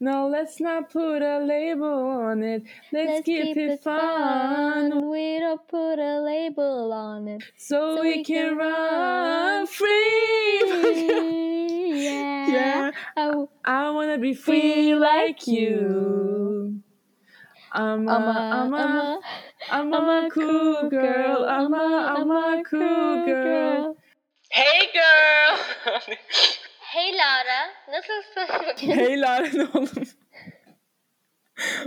No, let's not put a label on it. Let's, Let's keep, it fun. We don't put a label on it. So, So we we can can run run free. yeah. yeah. I wanna be free like you. I'm a, I'm a, I'm a, I'm a, I'm I'm a a cool girl. I'm a, I'm a cool girl. Hey girl. Hey Lara, nasılsın? Hey Lara ne oğlum?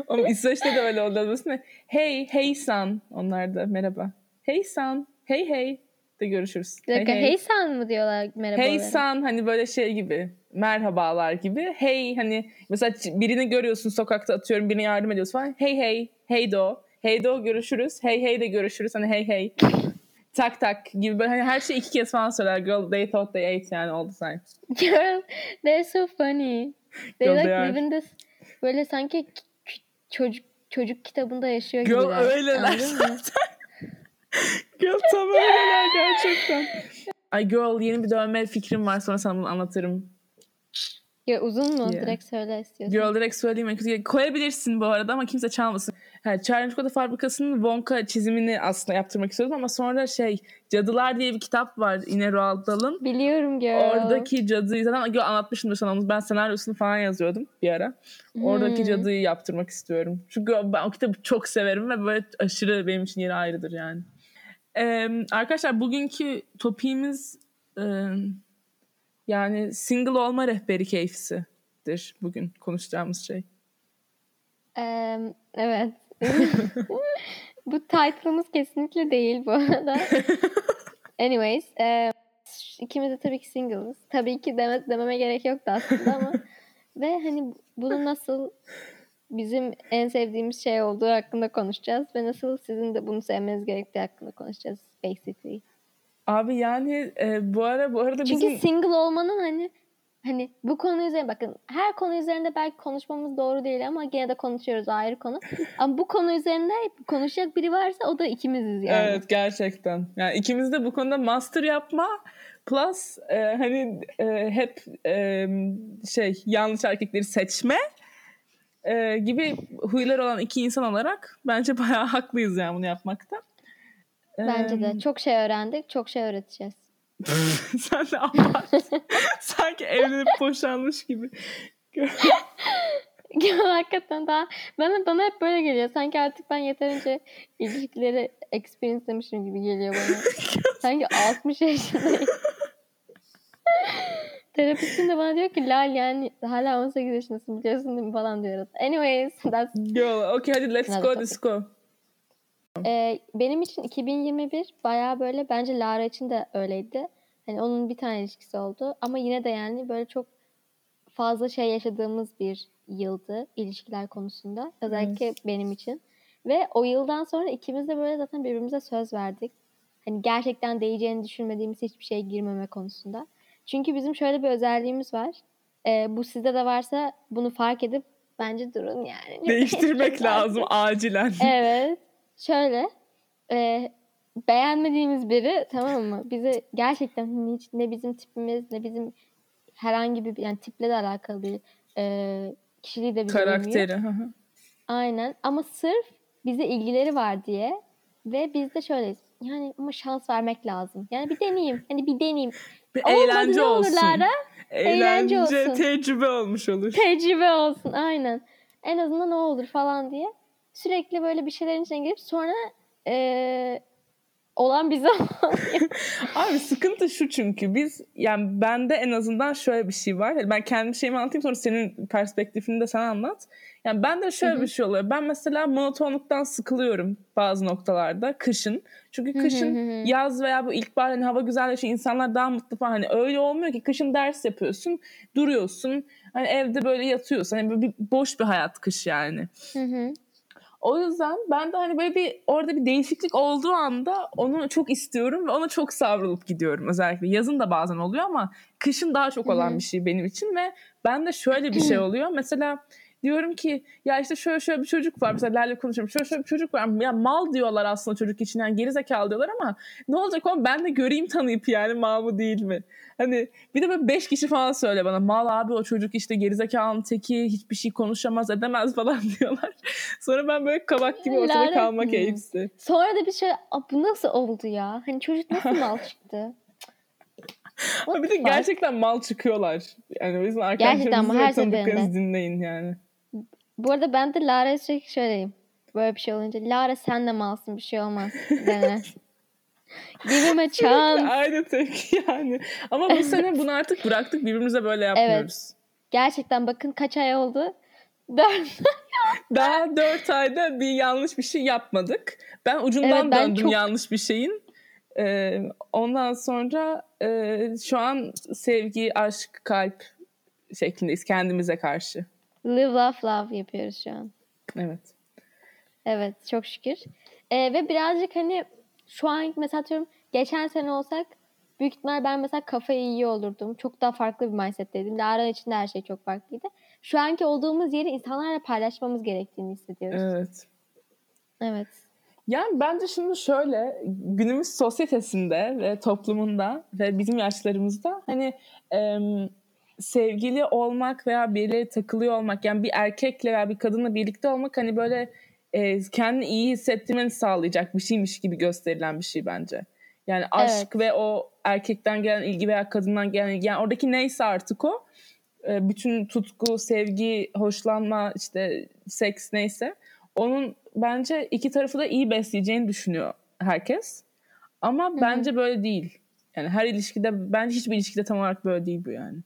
Oğlum İsveç'te de öyle oldu. Aslında hey, hey san. Onlar da merhaba. Hey san. Hey hey. De görüşürüz. Bir dakika, hey, san mı diyorlar merhaba Hey olarak? san hani böyle şey gibi merhabalar gibi. Hey hani mesela birini görüyorsun sokakta atıyorum birine yardım ediyorsun falan. Hey hey hey do. Hey do görüşürüz. Hey hey de görüşürüz. Hani hey hey. Tak tak gibi böyle hani her şeyi iki kez falan söyler. Girl they thought they ate yani all the time. Girl, they're so funny. They Girl, like they live in this böyle sanki çocuk çocuk kitabında yaşıyor Girl gibiler. öyleler zaten. girl tam öyleler gerçekten. Ay girl yeni bir dövme fikrim var sonra sana bunu anlatırım. Ya uzun mu? Yeah. Direkt söyle istiyorsan. Girl direkt söyleyeyim. Koyabilirsin bu arada ama kimse çalmasın. Ha, Charlie Çikolata Fabrikası'nın Wonka çizimini aslında yaptırmak istiyordum ama sonra şey Cadılar diye bir kitap var yine Roald Dahl'ın. Biliyorum girl. Oradaki cadıyı zaten anlatmışımdır sana onu. Ben senaryosunu falan yazıyordum bir ara. Oradaki Hmm. cadıyı yaptırmak istiyorum. Çünkü ben o kitabı çok severim ve böyle aşırı benim için yeri ayrıdır yani. Ee, arkadaşlar bugünkü topiğimiz e, yani single olma rehberi keyfisidir bugün konuşacağımız şey. Em, evet. bu title'ımız kesinlikle değil bu arada. Anyways. em, ikimiz de tabii ki single'ız. Tabii ki deme, dememe gerek yoktu aslında ama ve hani bunun nasıl bizim en sevdiğimiz şey olduğu hakkında konuşacağız ve nasıl sizin de bunu sevmeniz gerektiği hakkında konuşacağız basically. Abi yani e, bu ara bu arada Çünkü bizim single olmanın hani hani bu konu üzerine bakın her konu üzerinde belki konuşmamız doğru değil ama gene de konuşuyoruz ayrı konu. ama bu konu üzerinde konuşacak biri varsa o da ikimiziz yani. Evet gerçekten. Yani ikimiz de bu konuda master yapma plus e, hani e, hep e, şey yanlış erkekleri seçme e, gibi huylar olan iki insan olarak bence bayağı haklıyız yani bunu yapmakta. Bence de. Çok şey öğrendik, çok şey öğreteceğiz. Sen de abart. Sanki evlenip boşanmış gibi. Hakikaten daha bana bana hep böyle geliyor. Sanki artık ben yeterince ilişkileri experience'lemişim gibi geliyor bana. Sanki 60 yaşındayım. Terapistim de bana diyor ki Lal yani hala 18 yaşındasın biliyorsun değil mi falan diyor. Anyways, that's Girl, okay hadi let's go topic. disco. Ee, benim için 2021 bayağı böyle bence Lara için de öyleydi. Hani onun bir tane ilişkisi oldu ama yine de yani böyle çok fazla şey yaşadığımız bir yıldı ilişkiler konusunda. Özellikle benim için. Ve o yıldan sonra ikimiz de böyle zaten birbirimize söz verdik. Hani gerçekten değeceğini düşünmediğimiz hiçbir şeye girmeme konusunda. Çünkü bizim şöyle bir özelliğimiz var. Ee, bu sizde de varsa bunu fark edip bence durun yani. Değiştirmek lazım acilen. Evet. Şöyle e, beğenmediğimiz biri tamam mı? Bizi gerçekten hiç ne bizim tipimiz ne bizim herhangi bir yani tiple de alakalı bir e, kişiliği de bize uymuyor. Karakteri. Aynen. Ama sırf bize ilgileri var diye ve biz de şöyleyiz. Yani ama şans vermek lazım. Yani bir deneyeyim. Hani bir deneyeyim. Bir Olmadı eğlence olsun. Lara? Eğlence, Eğlence olsun. tecrübe olmuş olur. Tecrübe olsun. Aynen. En azından ne olur falan diye. Sürekli böyle bir şeylerin içine girip sonra e, olan bize oluyor. Abi sıkıntı şu çünkü biz yani bende en azından şöyle bir şey var. Ben kendi şeyimi anlatayım sonra senin perspektifini de sen anlat. Yani bende şöyle Hı hı. bir şey oluyor. Ben mesela monotonluktan sıkılıyorum bazı noktalarda kışın. Çünkü kışın yaz veya bu ilkbahar hani hava güzelleşiyor insanlar daha mutlu falan. Hani öyle olmuyor ki kışın ders yapıyorsun, duruyorsun. Hani evde böyle yatıyorsun. Hani böyle bir, boş bir hayat kış yani. Hı hı. O yüzden ben de hani böyle bir orada bir değişiklik olduğu anda onu çok istiyorum ve ona çok savrulup gidiyorum özellikle. Yazın da bazen oluyor ama kışın daha çok olan bir şey benim için ve ben de şöyle bir şey oluyor. Mesela diyorum ki ya işte şöyle şöyle bir çocuk var. Mesela Lale konuşuyorum. Şöyle şöyle bir çocuk var. Ya mal diyorlar aslında çocuk için. Yani gerizekalı diyorlar ama ne olacak oğlum ben de göreyim tanıyıp yani mal mı değil mi? Hani bir de böyle beş kişi falan söyle bana. Mal abi o çocuk işte gerizekalının teki hiçbir şey konuşamaz edemez falan diyorlar. Sonra ben böyle kabak gibi ortada Lanet kalmak mi? hepsi. Sonra da bir şey "Aa, bu nasıl oldu ya? Hani çocuk nasıl mal çıktı? What bir de fuck? gerçekten mal çıkıyorlar. Yani o yüzden ve tanıdıklarınızı dinleyin yani. Bu arada ben de Lara'ya sürekli şöyleyim. Böyle bir şey olunca. Lara sen de malsın bir şey olmaz. Dener. Give him a chance. Aynı tepki yani. Ama bu sene bunu artık bıraktık. Birbirimize böyle yapmıyoruz. Gerçekten bakın kaç ay oldu? Dört. Daha dört ayda bir yanlış bir şey yapmadık. Ben ucundan Evet, ben döndüm çok- yanlış bir şeyin. Ee, ondan sonra e, şu an sevgi, aşk, kalp şeklindeyiz kendimize karşı. Live, love, love yapıyoruz şu an. Evet. Evet çok şükür. Ee, ve birazcık hani şu an mesela atıyorum geçen sene olsak büyük ihtimal ben mesela kafayı iyi olurdum. Çok daha farklı bir mindset'teydim. Lara için de her şey çok farklıydı. Şu anki olduğumuz yeri insanlarla paylaşmamız gerektiğini hissediyoruz. Evet. Evet. Yani bence şimdi şöyle günümüz sosyetesinde ve toplumunda ve bizim yaşlarımızda hani em, sevgili olmak veya birileri takılıyor olmak yani bir erkekle veya bir kadınla birlikte olmak hani böyle e, kendini iyi hissettirmeni sağlayacak bir şeymiş gibi gösterilen bir şey bence. Yani aşk ve o erkekten gelen ilgi veya kadından gelen ilgi yani oradaki neyse artık o e, bütün tutku, sevgi, hoşlanma, işte seks neyse onun bence iki tarafı da iyi besleyeceğini düşünüyor herkes. Ama bence böyle değil. Yani her ilişkide, bence hiçbir ilişkide tam olarak böyle değil bu yani.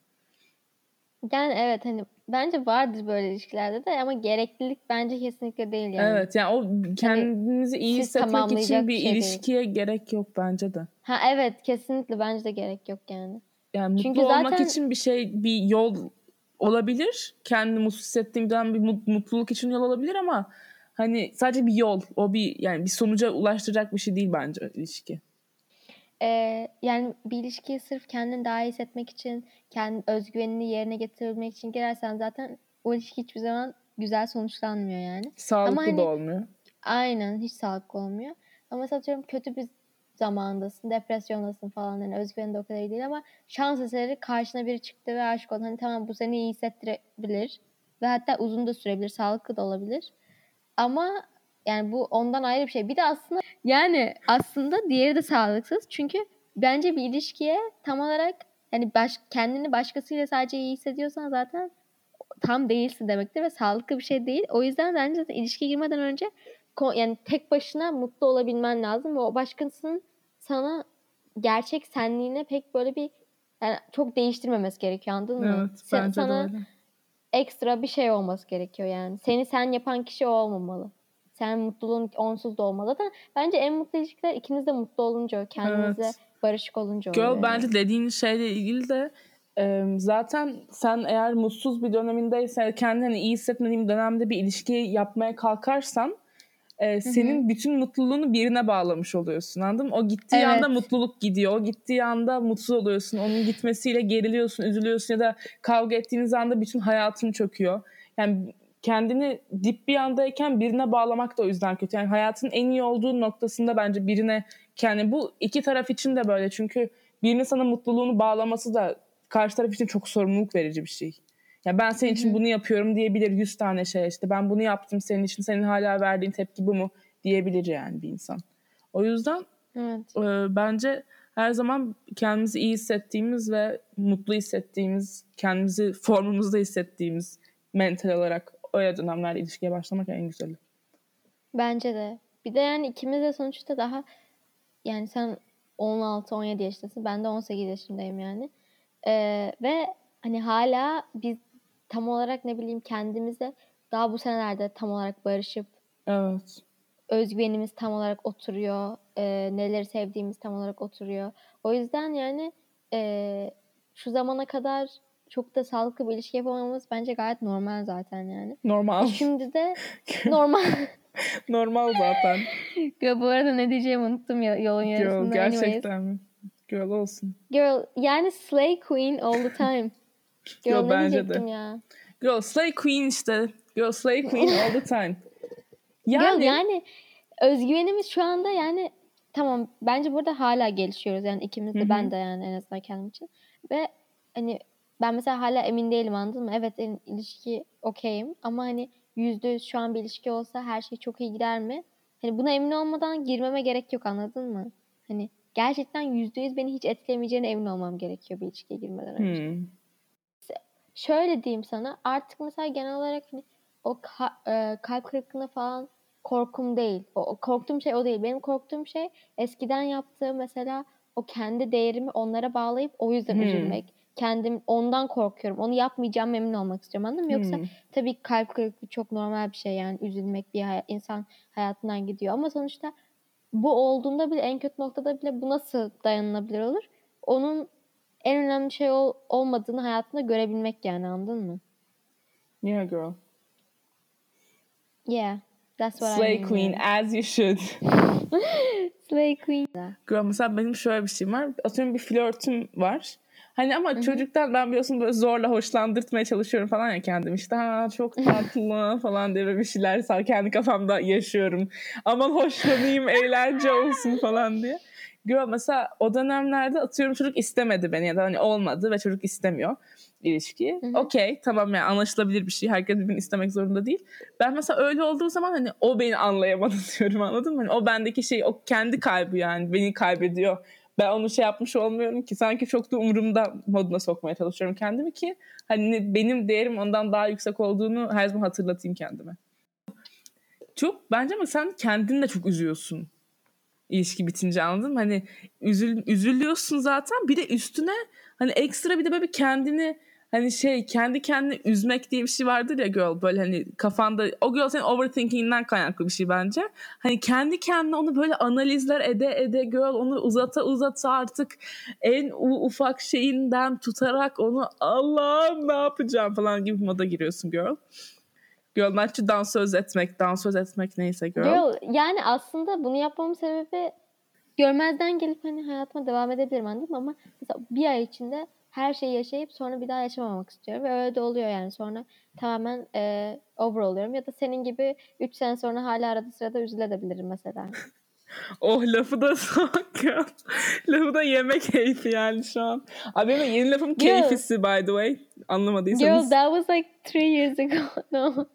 Yani evet hani bence vardır böyle ilişkilerde de ama gereklilik bence kesinlikle değil yani. Evet yani o kendinizi iyi siz hissetmek için bir şey değil. ilişkiye gerek yok bence de. Ha evet kesinlikle bence de gerek yok yani. Yani Çünkü mutlu olmak zaten- için bir şey, bir yol olabilir. Kendini mutsuz hissettiğimden bir mut- mutluluk için yol olabilir ama hani sadece bir yol. O bir yani bir sonuca ulaştıracak bir şey değil bence ilişki. Ee, yani bir ilişkiyi sırf kendini daha iyi hissetmek için, kendi özgüvenini yerine getirmek için girersen zaten o ilişki hiçbir zaman güzel sonuçlanmıyor yani. Sağlıklı hani- da olmuyor. Aynen hiç sağlıklı olmuyor. Ama mesela atıyorum kötü bir zamandasın, depresyondasın falan hani özgüvenin de o kadar iyi değil ama şans eseri karşına biri çıktı ve aşık oldun. Hani tamam bu seni iyi hissettirebilir ve hatta uzun da sürebilir, sağlıklı da olabilir. Ama yani bu ondan ayrı bir şey. Bir de aslında yani aslında diğeri de sağlıksız. Çünkü bence bir ilişkiye tam olarak yani baş, kendini başkasıyla sadece iyi hissediyorsan zaten tam değilsin demektir ve sağlıklı bir şey değil. O yüzden bence zaten ilişkiye girmeden önce yani tek başına mutlu olabilmen lazım ve o başkasının sana gerçek senliğine pek böyle bir yani çok değiştirmemesi gerekiyor anladın mı? Evet Sen- bence sana de öyle. ekstra bir şey olması gerekiyor yani. Seni sen yapan kişi o olmamalı. Sen mutluluğun onsuz da olmalı. Zaten bence en mutlu ilişkiler ikiniz de mutlu olunca, kendinize Evet. barışık olunca oluyor. Girl bence dediğin şeyle ilgili de zaten sen eğer mutsuz bir dönemindeysen kendini iyi hissetmediğin dönemde bir ilişki yapmaya kalkarsan e, senin bütün mutluluğunu birine bağlamış oluyorsun anladın mı? O gittiği Evet. anda mutluluk gidiyor. O gittiği anda mutsuz oluyorsun. Onun gitmesiyle geriliyorsun, üzülüyorsun ya da kavga ettiğiniz anda bütün hayatın çöküyor. Yani kendini dip bir andayken birine bağlamak da o yüzden kötü. Yani hayatın en iyi olduğu noktasında bence birine kendi bu iki taraf için de böyle çünkü birinin sana mutluluğunu bağlaması da karşı taraf için çok sorumluluk verici bir şey. Ya ben senin için bunu yapıyorum diyebilir yüz tane şey işte ben bunu yaptım senin için senin hala verdiğin tepki bu mu diyebilir yani bir insan. O yüzden Evet. e, bence her zaman kendimizi iyi hissettiğimiz ve mutlu hissettiğimiz, kendimizi formumuzda hissettiğimiz mental olarak öyle dönemlerde ilişkiye başlamak en güzeli. Bence de. Bir de yani ikimiz de sonuçta daha yani sen 16-17 yaşındasın. Ben de 18 yaşındayım yani. Ee, ve hani hala biz tam olarak ne bileyim kendimize daha bu senelerde tam olarak barışıp Evet. özgüvenimiz tam olarak oturuyor. e, neleri sevdiğimiz tam olarak oturuyor. O yüzden yani e, şu zamana kadar çok da sağlıklı bir ilişki yapamamız bence gayet normal zaten yani. Normal. Şimdi de normal. Normal zaten. Ya bu arada ne diyeceğimi unuttum ya yolun Girl yarısında. Anyways. gerçekten mi? Girl olsun. Girl yani slay queen all the time. Girl Yo, bence de. ya? Girl Slay Queen işte Girl slay queen all the time. Yani, Yani, yani özgüvenimiz şu anda yani tamam bence burada hala gelişiyoruz yani ikimiz de Hı hı. ben de yani en azından kendim için ve hani ben mesela hala emin değilim anladın mı? Evet ilişki okeyim ama hani yüzde yüz şu an bir ilişki olsa her şey çok iyi gider mi? Hani buna emin olmadan girmeme gerek yok anladın mı? Hani gerçekten yüzde yüz beni hiç etkilemeyeceğine emin olmam gerekiyor bir ilişkiye girmeden önce. Hmm. Şöyle diyeyim sana artık mesela genel olarak hani o ka- e, kalp kırıklığına falan korkum değil. O, o korktuğum şey o değil. Benim korktuğum şey eskiden yaptığım mesela o kendi değerimi onlara bağlayıp o yüzden Hmm. üzülmek. Kendim ondan korkuyorum. Onu yapmayacağım emin olmak istiyorum anladın mı? Yoksa Hmm. tabii kalp kırıklığı çok normal bir şey yani üzülmek bir hay- insan hayatından gidiyor ama sonuçta bu olduğunda bile en kötü noktada bile bu nasıl dayanılabilir olur? Onun en önemli şey ol- olmadığını hayatında görebilmek yani anladın mı? Yeah girl. Yeah, that's what I Slay mean. queen as you should. Slay queen. Girl mesela benim şöyle bir şeyim var. Atıyorum bir flörtüm var. Hani ama Hı hı. çocuktan ben biliyorsun böyle zorla hoşlandırtmaya çalışıyorum falan ya kendim. İşte ha çok tatlı falan diye bir şeyler sağ kendi kafamda yaşıyorum. Aman hoşlanayım, eğlence olsun falan diye. Girl mesela o dönemlerde atıyorum çocuk istemedi beni ya da hani olmadı ve çocuk istemiyor ilişkiyi. Okey tamam yani anlaşılabilir bir şey. Herkes birbirini istemek zorunda değil. Ben mesela öyle olduğu zaman hani o beni anlayamadı diyorum anladın mı? Hani o bendeki şey o kendi kaybı yani beni kaybediyor. Ben onu şey yapmış olmuyorum ki sanki çok da umurumda moduna sokmaya çalışıyorum kendimi ki hani benim değerim ondan daha yüksek olduğunu her zaman hatırlatayım kendime. Çok bence ama sen kendini de çok üzüyorsun ilişki bitince anladın mı? Hani üzül, üzülüyorsun zaten bir de üstüne hani ekstra bir de böyle kendini hani şey kendi kendini üzmek diye bir şey vardır ya girl böyle hani kafanda o girl senin overthinking'inden kaynaklı bir şey bence. Hani kendi kendine onu böyle analizler ede ede girl onu uzata uzata artık en ufak şeyinden tutarak onu Allah'ım ne yapacağım falan gibi moda giriyorsun girl. Girl bence dansöz etmek, dansöz etmek neyse girl. Girl, yani aslında bunu yapmamın sebebi görmezden gelip hani hayatıma devam edebilirim anladın mı? Ama mesela bir ay içinde her şeyi yaşayıp sonra bir daha yaşamamak istiyorum. Ve öyle de oluyor yani. Sonra tamamen e, over oluyorum. Ya da senin gibi 3 sene sonra hala arada sırada üzülebilirim mesela. Oh lafı da sok ya. lafı da yemek keyfi yani şu an. Abi benim yeni lafım keyfisi by the way. Girl, Anlamadıysanız. that was like three years ago. no.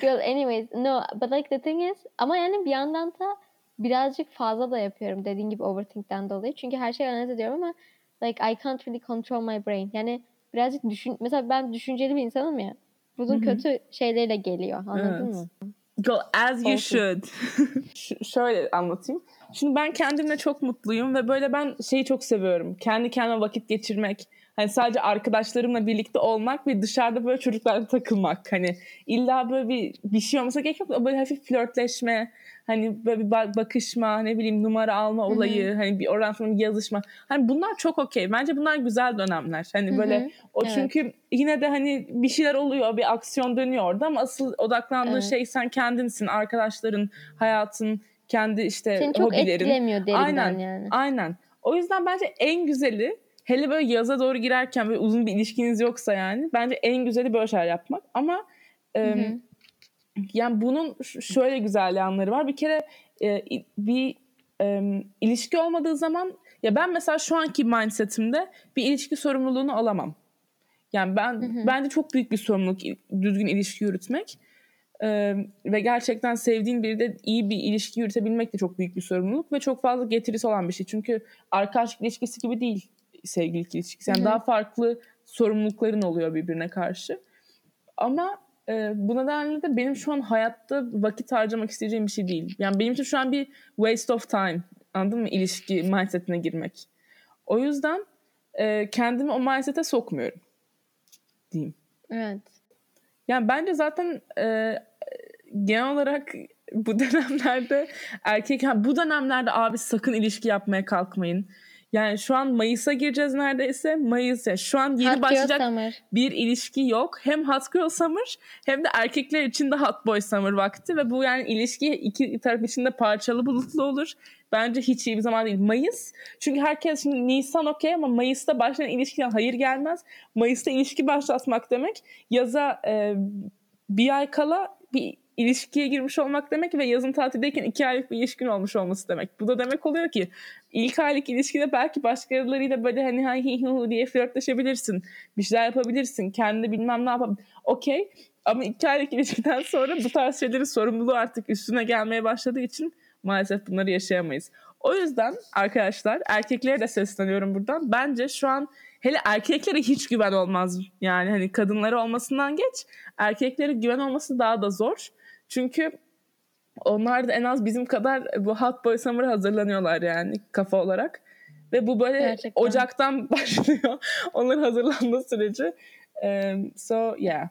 Girl, anyways, no, but like the thing is, ama yani bir yandan da birazcık fazla da yapıyorum dediğin gibi overthink'ten dolayı. Çünkü her şeyi analiz ediyorum ama like I can't really control my brain. Yani birazcık düşün, mesela ben düşünceli bir insanım ya. Bunun Hı hı. kötü şeyleriyle geliyor, anladın Evet. mı? Go as you Olsun. should. Ş- şöyle anlatayım. Şimdi ben kendimle çok mutluyum ve böyle ben şeyi çok seviyorum. Kendi kendime vakit geçirmek. Hani sadece arkadaşlarımla birlikte olmak ve dışarıda böyle çocuklarla takılmak. Hani illa böyle bir bir şey olmasa gerek yok. Böyle hafif flörtleşme, hani böyle bir ba- bakışma, ne bileyim numara alma olayı, hani bir sonra bir yazışma. Hani bunlar çok okey. Bence bunlar güzel dönemler. Hani Hı böyle o Evet. çünkü yine de hani bir şeyler oluyor, bir aksiyon dönüyor orada ama asıl odaklandığın Evet. şey sen kendinsin, arkadaşların, hayatın, kendi işte Seni çok hobilerin. etkilemiyor derinden Aynen. yani. Aynen. O yüzden bence en güzeli hele böyle yaza doğru girerken böyle uzun bir ilişkiniz yoksa yani bence en güzeli böyle şeyler yapmak. Ama e. yani bunun şöyle güzel yanları var. Bir kere e, bir e, ilişki olmadığı zaman ya ben mesela şu anki mindsetimde bir ilişki sorumluluğunu alamam. Yani ben Hı hı. bence çok büyük bir sorumluluk düzgün ilişki yürütmek. E, ve gerçekten sevdiğin biriyle iyi bir ilişki yürütebilmek de çok büyük bir sorumluluk ve çok fazla getirisi olan bir şey. Çünkü arkadaşlık ilişkisi gibi değil sevgililik ilişkisi. Yani Hı hı. daha farklı sorumlulukların oluyor birbirine karşı. Ama e, bu nedenle de benim şu an hayatta vakit harcamak isteyeceğim bir şey değil. Yani benim için şu an bir waste of time. Anladın mı? İlişki mindsetine girmek. O yüzden e, kendimi o mindset'e sokmuyorum. Diyeyim. Evet. Yani bence zaten e, genel olarak bu dönemlerde erkek ha, bu dönemlerde abi sakın ilişki yapmaya kalkmayın. Yani şu an Mayıs'a gireceğiz neredeyse. Mayıs ya şu an yeni Hot başlayacak Summer. bir ilişki yok. Hem Hot Girl Summer hem de erkekler için de Hot Boy Summer vakti ve bu yani ilişki iki taraf için de parçalı bulutlu olur. Bence hiç iyi bir zaman değil. Mayıs. Çünkü herkes şimdi Nisan okey ama Mayıs'ta başlayan ilişkiden hayır gelmez. Mayıs'ta ilişki başlatmak demek yaza e, bir ay kala bir ilişkiye girmiş olmak demek ve yazın tatildeyken iki aylık bir ilişkin olmuş olması demek. Bu da demek oluyor ki ilk aylık ilişkide belki başkalarıyla böyle hani hay hi hu diye flörtleşebilirsin. Bir şeyler yapabilirsin. Kendi bilmem ne yapabilirsin. Okey. Ama iki aylık ilişkiden sonra bu tarz şeylerin sorumluluğu artık üstüne gelmeye başladığı için maalesef bunları yaşayamayız. O yüzden arkadaşlar erkeklere de sesleniyorum buradan. Bence şu an hele erkeklere hiç güven olmaz. Yani hani kadınlara olmasından geç erkeklere güven olması daha da zor. Çünkü onlar da en az bizim kadar bu Hot Boy Summer'a hazırlanıyorlar yani kafa olarak. Ve bu böyle Gerçekten. Ocak'tan başlıyor onların hazırlanma süreci. Um, so yeah.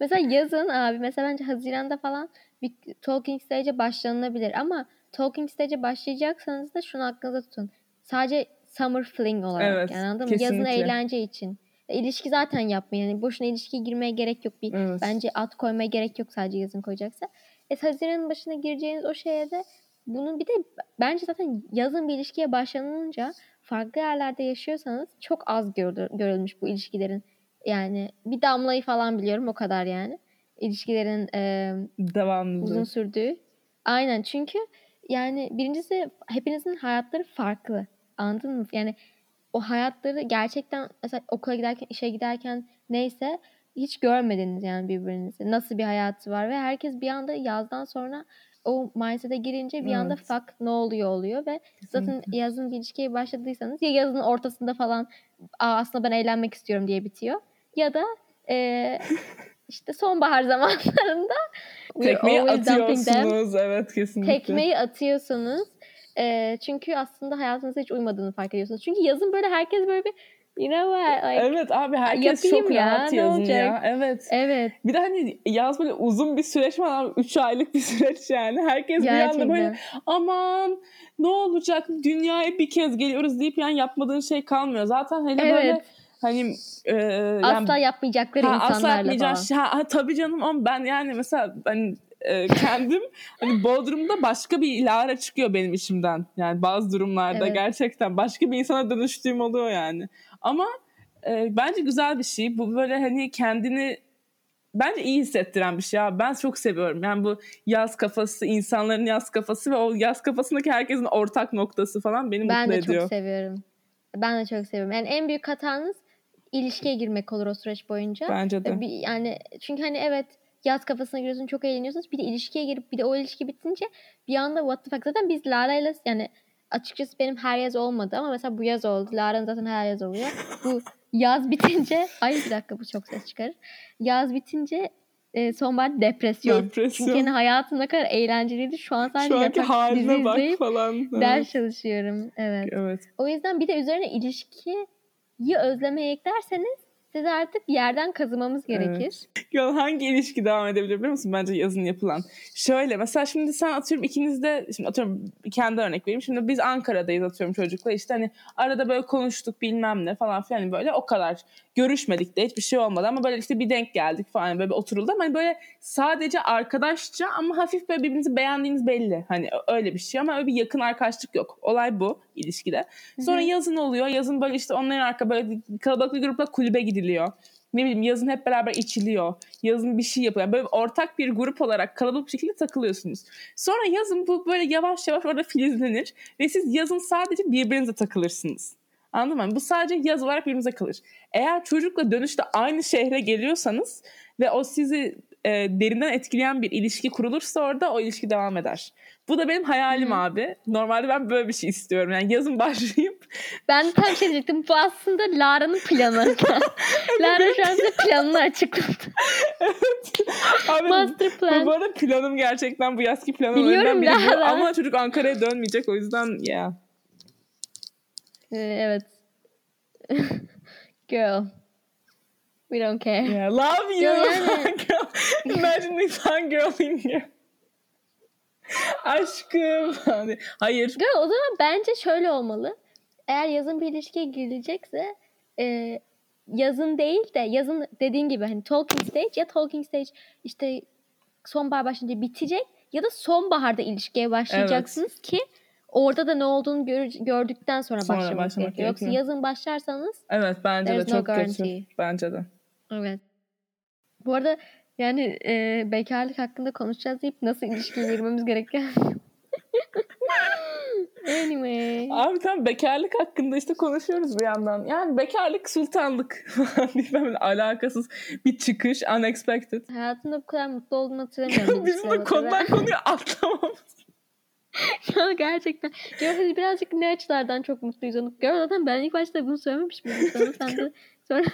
Mesela yazın abi mesela bence Haziran'da falan bir talking stage'e başlanılabilir ama talking stage'e başlayacaksanız da şunu aklınızda tutun. Sadece summer fling olarak Evet, yani anladın mı? Yazın eğlence için. İlişki zaten yapmayın. Yani boşuna ilişkiye girmeye gerek yok. Bir, Evet. Bence at koymaya gerek yok sadece yazın koyacaksa. E, Haziran'ın başına gireceğiniz o şeye de bunun bir de bence zaten yazın bir ilişkiye başlanınca farklı yerlerde yaşıyorsanız çok az görülmüş bu ilişkilerin. Yani bir damlayı falan biliyorum o kadar yani. İlişkilerin e, Devamlı. uzun sürdüğü. Aynen çünkü yani birincisi hepinizin hayatları farklı. Anladın mı? Yani o hayatları gerçekten mesela okula giderken, işe giderken neyse hiç görmediniz yani birbirinizi. Nasıl bir hayatı var ve herkes bir anda yazdan sonra o mindset'e girince bir anda Evet. fuck ne oluyor oluyor ve zaten yazın bir ilişkiye başladıysanız ya yazın ortasında falan Aa, aslında ben eğlenmek istiyorum diye bitiyor ya da eee, işte sonbahar zamanlarında Tekmeyi them. atıyorsunuz. Evet kesinlikle. Tekmeyi atıyorsunuz. Eee, çünkü aslında hayatınıza hiç uymadığını fark ediyorsunuz. Çünkü yazın böyle herkes böyle bir you know what like, Evet abi herkes çok ya, rahat yazın olacak? ya. Evet. evet Bir de hani yaz böyle uzun bir süreç var abi. Üç aylık bir süreç yani. Herkes bir anda böyle gerçekten. aman ne olacak dünyaya bir kez geliyoruz deyip yani yapmadığın şey kalmıyor. Zaten hele böyle Evet. hani e, yani- Asla yapmayacakları Ha, insanlarla asla yapmayacağın falan. şey. Ha, ha, tabii canım ama ben yani mesela ben e, kendim hani Bodrum'da başka bir Lara çıkıyor benim içimden. Yani bazı durumlarda Evet. gerçekten başka bir insana dönüştüğüm oluyor yani. Ama e, bence güzel bir şey. Bu böyle hani kendini bence iyi hissettiren bir şey ya. Ben çok seviyorum. Yani bu yaz kafası, insanların yaz kafası ve o yaz kafasındaki herkesin ortak noktası falan beni Ben mutlu de ediyor. çok seviyorum. Ben de çok seviyorum. Yani en büyük hatanız ilişkiye girmek olur o süreç boyunca. Bence de. Yani çünkü hani evet yaz kafasına giriyorsun çok eğleniyorsunuz. Bir de ilişkiye girip bir de o ilişki bitince bir anda what the fuck. Zaten biz Lara'yla yani açıkçası benim her yaz olmadı ama mesela bu yaz oldu. Lara'nın zaten her yaz oluyor. Bu yaz bitince ay bir dakika bu çok ses çıkarır. Yaz bitince e, sonbahar depresyon. Depresyon. Çünkü hani hayatım ne kadar eğlenceliydi. Şu an sadece Şu anki haline bak falan. ders Evet. çalışıyorum. Evet. evet. O yüzden bir de üzerine ilişkiyi özlemeye eklerseniz size artık yerden kazımamız gerekir. Ya hangi ilişki devam edebilir biliyor musun? Bence yazın yapılan. Şöyle mesela şimdi sen atıyorum ikiniz de şimdi atıyorum kendi örnek vereyim. Şimdi biz Ankara'dayız atıyorum çocukla işte hani arada böyle konuştuk bilmem ne falan filan hani böyle o kadar görüşmedik de hiçbir şey olmadı ama böyle işte bir denk geldik falan böyle bir oturuldu ama hani böyle sadece arkadaşça ama hafif böyle birbirinizi beğendiğiniz belli. Hani öyle bir şey ama öyle bir yakın arkadaşlık yok. Olay bu ilişkide. Sonra yazın oluyor. Yazın böyle işte onların arka böyle kalabalık bir grupla kulübe gidiliyor. Ne bileyim yazın hep beraber içiliyor. Yazın bir şey yapıyor. Yani Böyle ortak bir grup olarak kalabalık bir şekilde takılıyorsunuz. Sonra yazın bu böyle yavaş yavaş orada filizlenir. Ve siz yazın sadece birbirinize takılırsınız. Anladın mı? Bu sadece yaz olarak birbirinize kalır. Eğer çocukla dönüşte aynı şehre geliyorsanız ve o sizi e, derinden etkileyen bir ilişki kurulursa orada o ilişki devam eder. Bu da benim hayalim Hı. abi. Normalde ben böyle bir şey istiyorum. Yani yazın başlayıp Ben de tam şey diyecektim. Bu aslında Lara'nın planı. Lara şu an size planını açıkladı. Abi, Master bu, plan. bu arada planım gerçekten bu yazki planım Biliyorum biri bu. Ama çocuk Ankara'ya dönmeyecek o yüzden ya. Ee, evet. Girl. We don't care. Yeah, love you. Ya yani- Girl. Imagine me fangirling you. Aşkım. Hayır. Girl, o zaman bence şöyle olmalı. Eğer yazın bir ilişkiye girilecekse e, yazın değil de yazın dediğin gibi hani talking stage ya talking stage işte sonbahar başlayınca bitecek ya da sonbaharda ilişkiye başlayacaksınız ki orada da ne olduğunu gör- gördükten sonra, Sonra başlamak, başlamak gerekiyor. Yoksa gerekiyor. yazın başlarsanız Evet bence de no çok kötü. guarantee. Bence de. evet. Bu arada Yani e, bekarlık hakkında konuşacağız deyip nasıl ilişkiye girmemiz gereken. anyway. Abi tam bekarlık hakkında işte konuşuyoruz bir yandan. Yani bekarlık sultanlık falan diye böyle alakasız bir çıkış unexpected. Hayatımda bu kadar mutlu olduğumu hatırlamıyorum. Bizim de konudan konuya atlamamız. Ya gerçekten. Gör hadi birazcık ne açılardan çok mutluyuz onu. Gör zaten ben ilk başta bunu söylememiş miydim sana? Sen de sonra...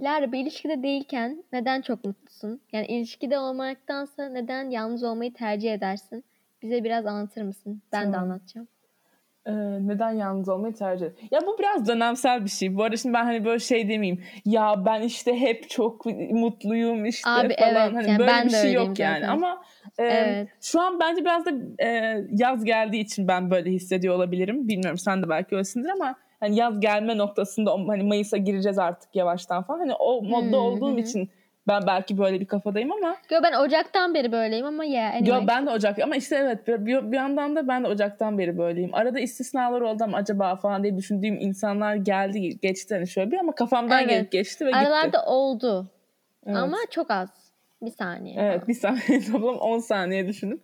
Lara bir ilişkide değilken neden çok mutlusun? Yani ilişkide olmaktansa neden yalnız olmayı tercih edersin? Bize biraz anlatır mısın? Ben de Tamam. anlatacağım. Ee, neden yalnız olmayı tercih ederim? Ya bu biraz dönemsel bir şey. Bu arada şimdi ben hani böyle şey demeyeyim. Ya ben işte hep çok mutluyum işte Abi falan. evet, hani yani böyle ben bir de şey yok yani. zaten. Ama e, Evet. şu an bence biraz da e, yaz geldiği için ben böyle hissediyor olabilirim. Bilmiyorum sen de belki öylesindir ama hani yaz gelme noktasında hani Mayıs'a gireceğiz artık yavaştan falan. Hani o modda Hı, olduğum hı. için ben belki böyle bir kafadayım ama Gör ben Ocak'tan beri böyleyim ama ya yeah, anyway. Yo, ben de Ocak ama işte evet bir, bir, bir yandan da ben de Ocak'tan beri böyleyim. Arada istisnalar oldu ama acaba falan diye düşündüğüm insanlar geldi geçti hani şöyle bir ama kafamdan Evet. gelip geçti ve gitti. Aralarda oldu Evet. ama çok az. Bir saniye. Evet bir saniye toplam 10 saniye düşünün.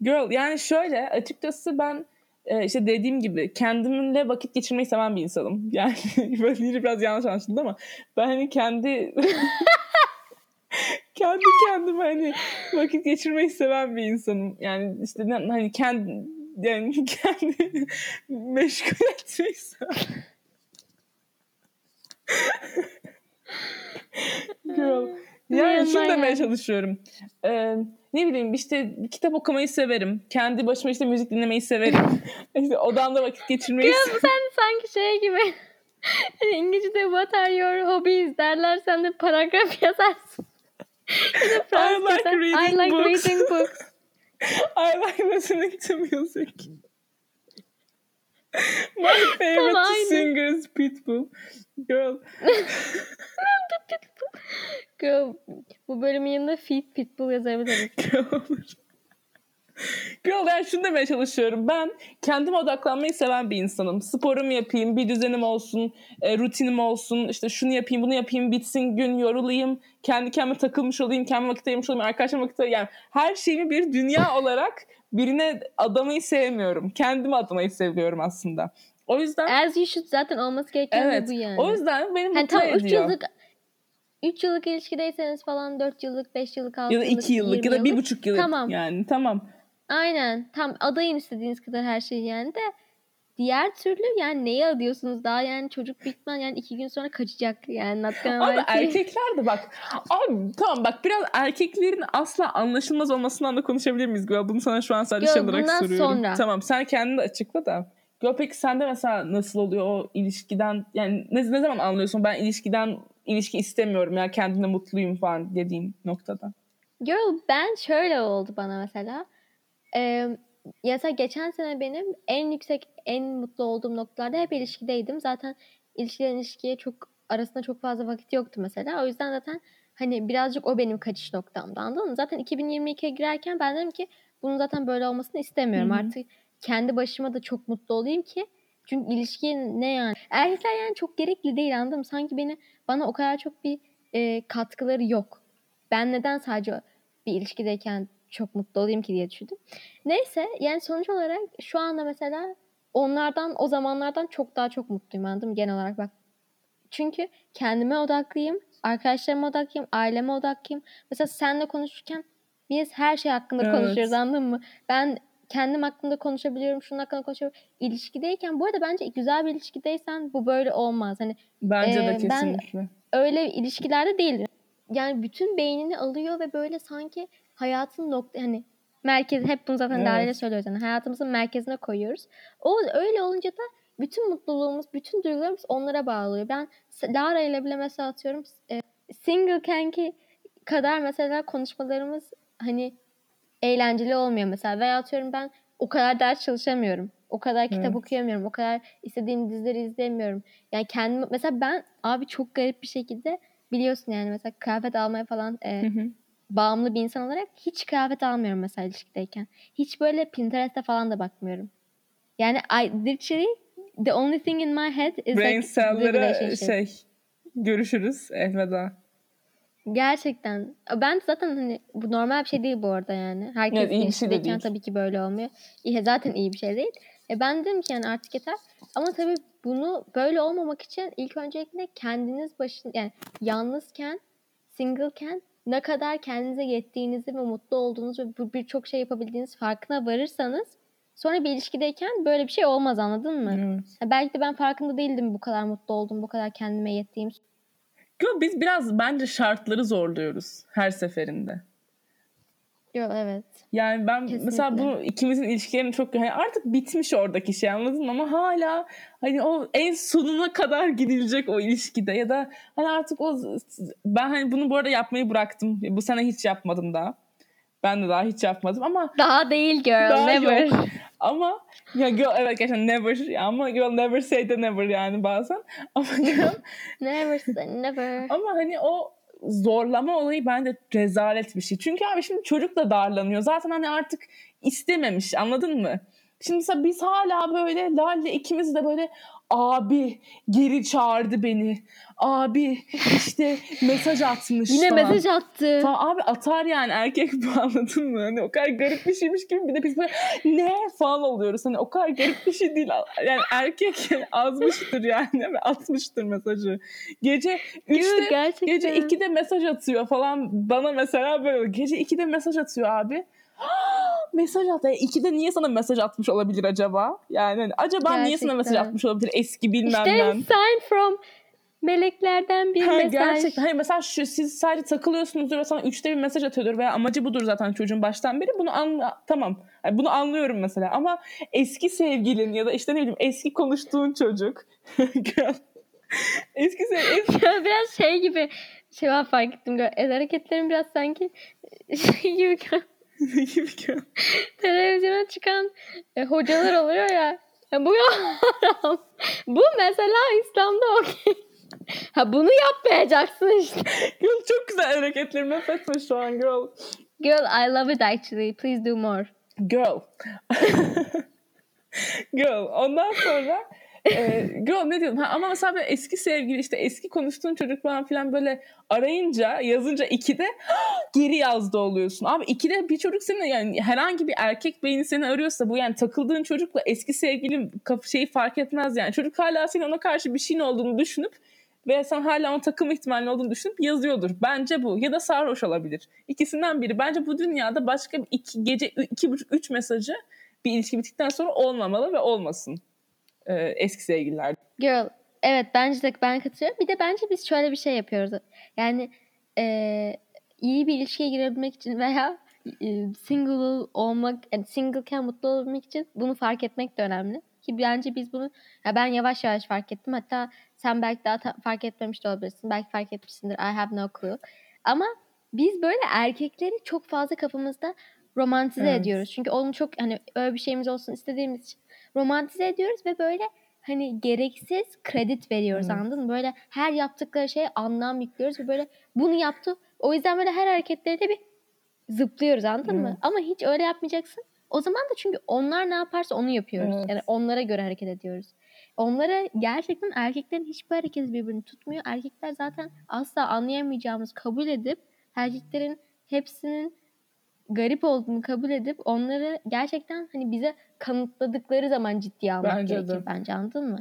Girl yani şöyle açıkçası ben e, işte dediğim gibi kendimle vakit geçirmeyi seven bir insanım. Yani böyle biraz yanlış anlaşıldı ama ben hani kendi kendi kendime hani vakit geçirmeyi seven bir insanım. Yani işte hani kendi yani kendi meşgul etmeyi seven. Girl. Yani şunu demeye yani. çalışıyorum. Ee, ne bileyim işte kitap okumayı severim. Kendi başıma işte müzik dinlemeyi severim. işte odamda vakit geçirmeyi bu sen sanki şey gibi. Hani İngilizce'de what are your hobbies derler sen de paragraf yazarsın. Fransızca'da, like reading I like books." reading books. I like listening to music. My favorite Tam aynı. singer is Pitbull. Girl. Girl, bu bölümün yanında Feed Pitbull yazabiliriz. Girl yani şunu demeye çalışıyorum. Ben kendime odaklanmayı seven bir insanım. Sporumu yapayım, bir düzenim olsun, e, rutinim olsun. işte şunu yapayım, bunu yapayım, bitsin gün, yorulayım. Kendi kendime takılmış olayım, kendime vakit ayırmış olayım, arkadaşlarıma vakit ayırayım. Yani her şeyimi bir dünya olarak birine adamayı sevmiyorum. Kendime adamayı seviyorum aslında. O yüzden As you should zaten olması gereken evet. bu yani. O yüzden beni hani mutlu tam 3 ediyor. yıllık 3 yıllık ilişkideyseniz falan 4 yıllık, 5 yıllık, 6 ya da yıllık, iki yıllık ya 20 da bir yıllık. buçuk yıllık Tamam. yani tamam. Aynen. Tam adayın istediğiniz kadar her şeyi yani de diğer türlü yani neyi adıyorsunuz daha yani çocuk bitmen yani iki gün sonra kaçacak yani not Abi erkekler de bak. Abi tamam bak biraz erkeklerin asla anlaşılmaz olmasından da konuşabilir miyiz? Gö? Bunu sana şu an sadece Yo, şey olarak bundan soruyorum. sonra. Tamam sen kendini de açıkla da. Gö peki sende mesela nasıl oluyor o ilişkiden? Yani ne, ne zaman anlıyorsun ben ilişkiden ilişki istemiyorum ya kendimle mutluyum falan dediğin noktada. Girl ben şöyle oldu bana mesela. Ee, mesela geçen sene benim en yüksek, en mutlu olduğum noktalarda hep ilişkideydim. Zaten ilişkiden ilişkiye çok arasında çok fazla vakit yoktu mesela. O yüzden zaten hani birazcık o benim kaçış noktamdı anladın mı? Zaten 2022'ye girerken ben dedim ki bunun zaten böyle olmasını istemiyorum. Hı hı. Artık kendi başıma da çok mutlu olayım ki çünkü ilişki ne yani? Erkekler yani çok gerekli değil anladın mı? Sanki beni bana o kadar çok bir e, katkıları yok. Ben neden sadece bir ilişkideyken çok mutlu olayım ki diye düşündüm. Neyse yani sonuç olarak şu anda mesela onlardan o zamanlardan çok daha çok mutluyum anladın mı genel olarak bak. Çünkü kendime odaklıyım, arkadaşlarıma odaklıyım, aileme odaklıyım. Mesela seninle konuşurken biz her şey hakkında Evet. konuşuyoruz anladın mı? Ben kendim hakkında konuşabiliyorum, şunun hakkında konuşabiliyorum. İlişkideyken bu arada bence güzel bir ilişkideysen bu böyle olmaz. Hani Bence Ee, de ben- kesinlikle. öyle ilişkilerde değil. Yani bütün beynini alıyor ve böyle sanki hayatın nokta hani merkez hep bunu zaten Evet. Lara söylüyoruz yani hayatımızın merkezine koyuyoruz. O öyle olunca da bütün mutluluğumuz, bütün duygularımız onlara bağlıyor. Ben Lara ile bile mesela atıyorum e, single kanki kadar mesela konuşmalarımız hani eğlenceli olmuyor mesela. Veya atıyorum ben o kadar ders çalışamıyorum. O kadar kitap Evet. okuyamıyorum. O kadar istediğim dizileri izleyemiyorum. Yani kendim mesela ben abi çok garip bir şekilde biliyorsun yani mesela kıyafet almaya falan e, Hı hı. bağımlı bir insan olarak hiç kıyafet almıyorum mesela ilişkideyken. Hiç böyle Pinterest'e falan da bakmıyorum. Yani I literally the only thing in my head is Brain like cell'lara relationship. şey görüşürüz elveda. Gerçekten. Ben zaten hani bu normal bir şey değil bu arada yani. Herkes Evet, iyi bir şey de değil. tabii ki böyle olmuyor. İyi, zaten iyi bir şey değil. E ben dedim ki yani artık yeter. Ama tabii bunu böyle olmamak için ilk öncelikle kendiniz başın yani yalnızken, singleken ne kadar kendinize yettiğinizi ve mutlu olduğunuzu ve birçok şey yapabildiğiniz farkına varırsanız sonra bir ilişkideyken böyle bir şey olmaz anladın mı? Evet. Belki de ben farkında değildim bu kadar mutlu oldum, bu kadar kendime yettiğim. Yo, biz biraz bence şartları zorluyoruz her seferinde. Yok evet. Yani ben Kesinlikle. mesela bu ikimizin ilişkilerini çok hani artık bitmiş oradaki şey anladın mı? Ama hala hani o en sonuna kadar gidilecek o ilişkide ya da hani artık o ben hani bunu bu arada yapmayı bıraktım. Bu sene hiç yapmadım daha. Ben de daha hiç yapmadım ama Daha değil girl, Daha never. yok. Ama ya girl evet gerçekten never ama girl never say the never yani bazen. Ama girl Never say never. ama hani o zorlama olayı bence rezalet bir şey. Çünkü abi şimdi çocuk da darlanıyor. Zaten hani artık istememiş anladın mı? Şimdi mesela biz hala böyle Lale ikimiz de böyle abi geri çağırdı beni. Abi işte mesaj atmış Yine falan. mesaj attı. Tamam abi atar yani erkek bu anladın mı? Hani o kadar garip bir şeymiş gibi bir de biz böyle ne falan oluyoruz. Hani o kadar garip bir şey değil. Yani erkek azmıştır yani ve atmıştır mesajı. Gece Yok, 3'te gerçekten. gece 2'de mesaj atıyor falan. Bana mesela böyle gece 2'de mesaj atıyor abi. mesaj at. Yani 2'de niye sana mesaj atmış olabilir acaba? Yani hani acaba niye sana mesaj Gerçekten. atmış olabilir eski bilmem İşte ne. sign from meleklerden bir Ha, mesaj. gerçekten. Hayır mesela şu, siz sadece takılıyorsunuzdur ve sana üçte bir mesaj atıyordur veya amacı budur zaten çocuğun baştan beri. Bunu anla tamam. Yani bunu anlıyorum mesela ama eski sevgilin ya da işte ne bileyim eski konuştuğun çocuk. eski sevgilin. Biraz şey gibi şey ben fark ettim. El hareketlerim biraz sanki şey gibi televizyona çıkan e, hocalar oluyor ya. Ya bu haram. Bu mesela İslam'da okey. Ha bunu yapmayacaksın işte. Girl, çok güzel hareketlerimi etme şu an girl. Girl, I love it actually. Please do more. Girl. girl. Ondan sonra e, girl ne diyordum? Ha, ama mesela eski sevgili işte eski konuştuğun çocuk falan filan böyle arayınca yazınca ikide geri yazdı oluyorsun. Abi ikide bir çocuk seni yani herhangi bir erkek beyni seni arıyorsa bu yani takıldığın çocukla eski sevgilin şeyi fark etmez yani. Çocuk hala senin ona karşı bir şeyin olduğunu düşünüp ve sen hala ona takım ihtimali olduğunu düşünüp yazıyordur. Bence bu. Ya da sarhoş olabilir. İkisinden biri. Bence bu dünyada başka iki, gece iki buçuk üç mesajı bir ilişki bittikten sonra olmamalı ve olmasın. Ee, eski sevgililer. Girl, evet bence de ben katılıyorum. Bir de bence biz şöyle bir şey yapıyoruz. Yani eee, iyi bir ilişkiye girebilmek için veya eee, single olmak, yani singleken mutlu olabilmek için bunu fark etmek de önemli. Ki bence biz bunu, ya ben yavaş yavaş fark ettim. Hatta sen belki daha ta- fark etmemiş de olabilirsin. Belki fark etmişsindir. I have no clue. Ama biz böyle erkekleri çok fazla kafamızda romantize Evet. ediyoruz. Çünkü onu çok hani öyle bir şeyimiz olsun istediğimiz için romantize ediyoruz ve böyle hani gereksiz kredi veriyoruz Evet. anladın mı? Böyle her yaptıkları şeye anlam yüklüyoruz ve böyle bunu yaptı. O yüzden böyle her hareketleri de bir zıplıyoruz anladın mı? Evet. Ama hiç öyle yapmayacaksın. O zaman da çünkü onlar ne yaparsa onu yapıyoruz. Evet. Yani onlara göre hareket ediyoruz. Onlara gerçekten erkeklerin hiçbir hareketi birbirini tutmuyor. Erkekler zaten asla anlayamayacağımız kabul edip erkeklerin hepsinin garip olduğunu kabul edip onları gerçekten hani bize kanıtladıkları zaman ciddiye almak Bence gerekir de. bence anladın mı?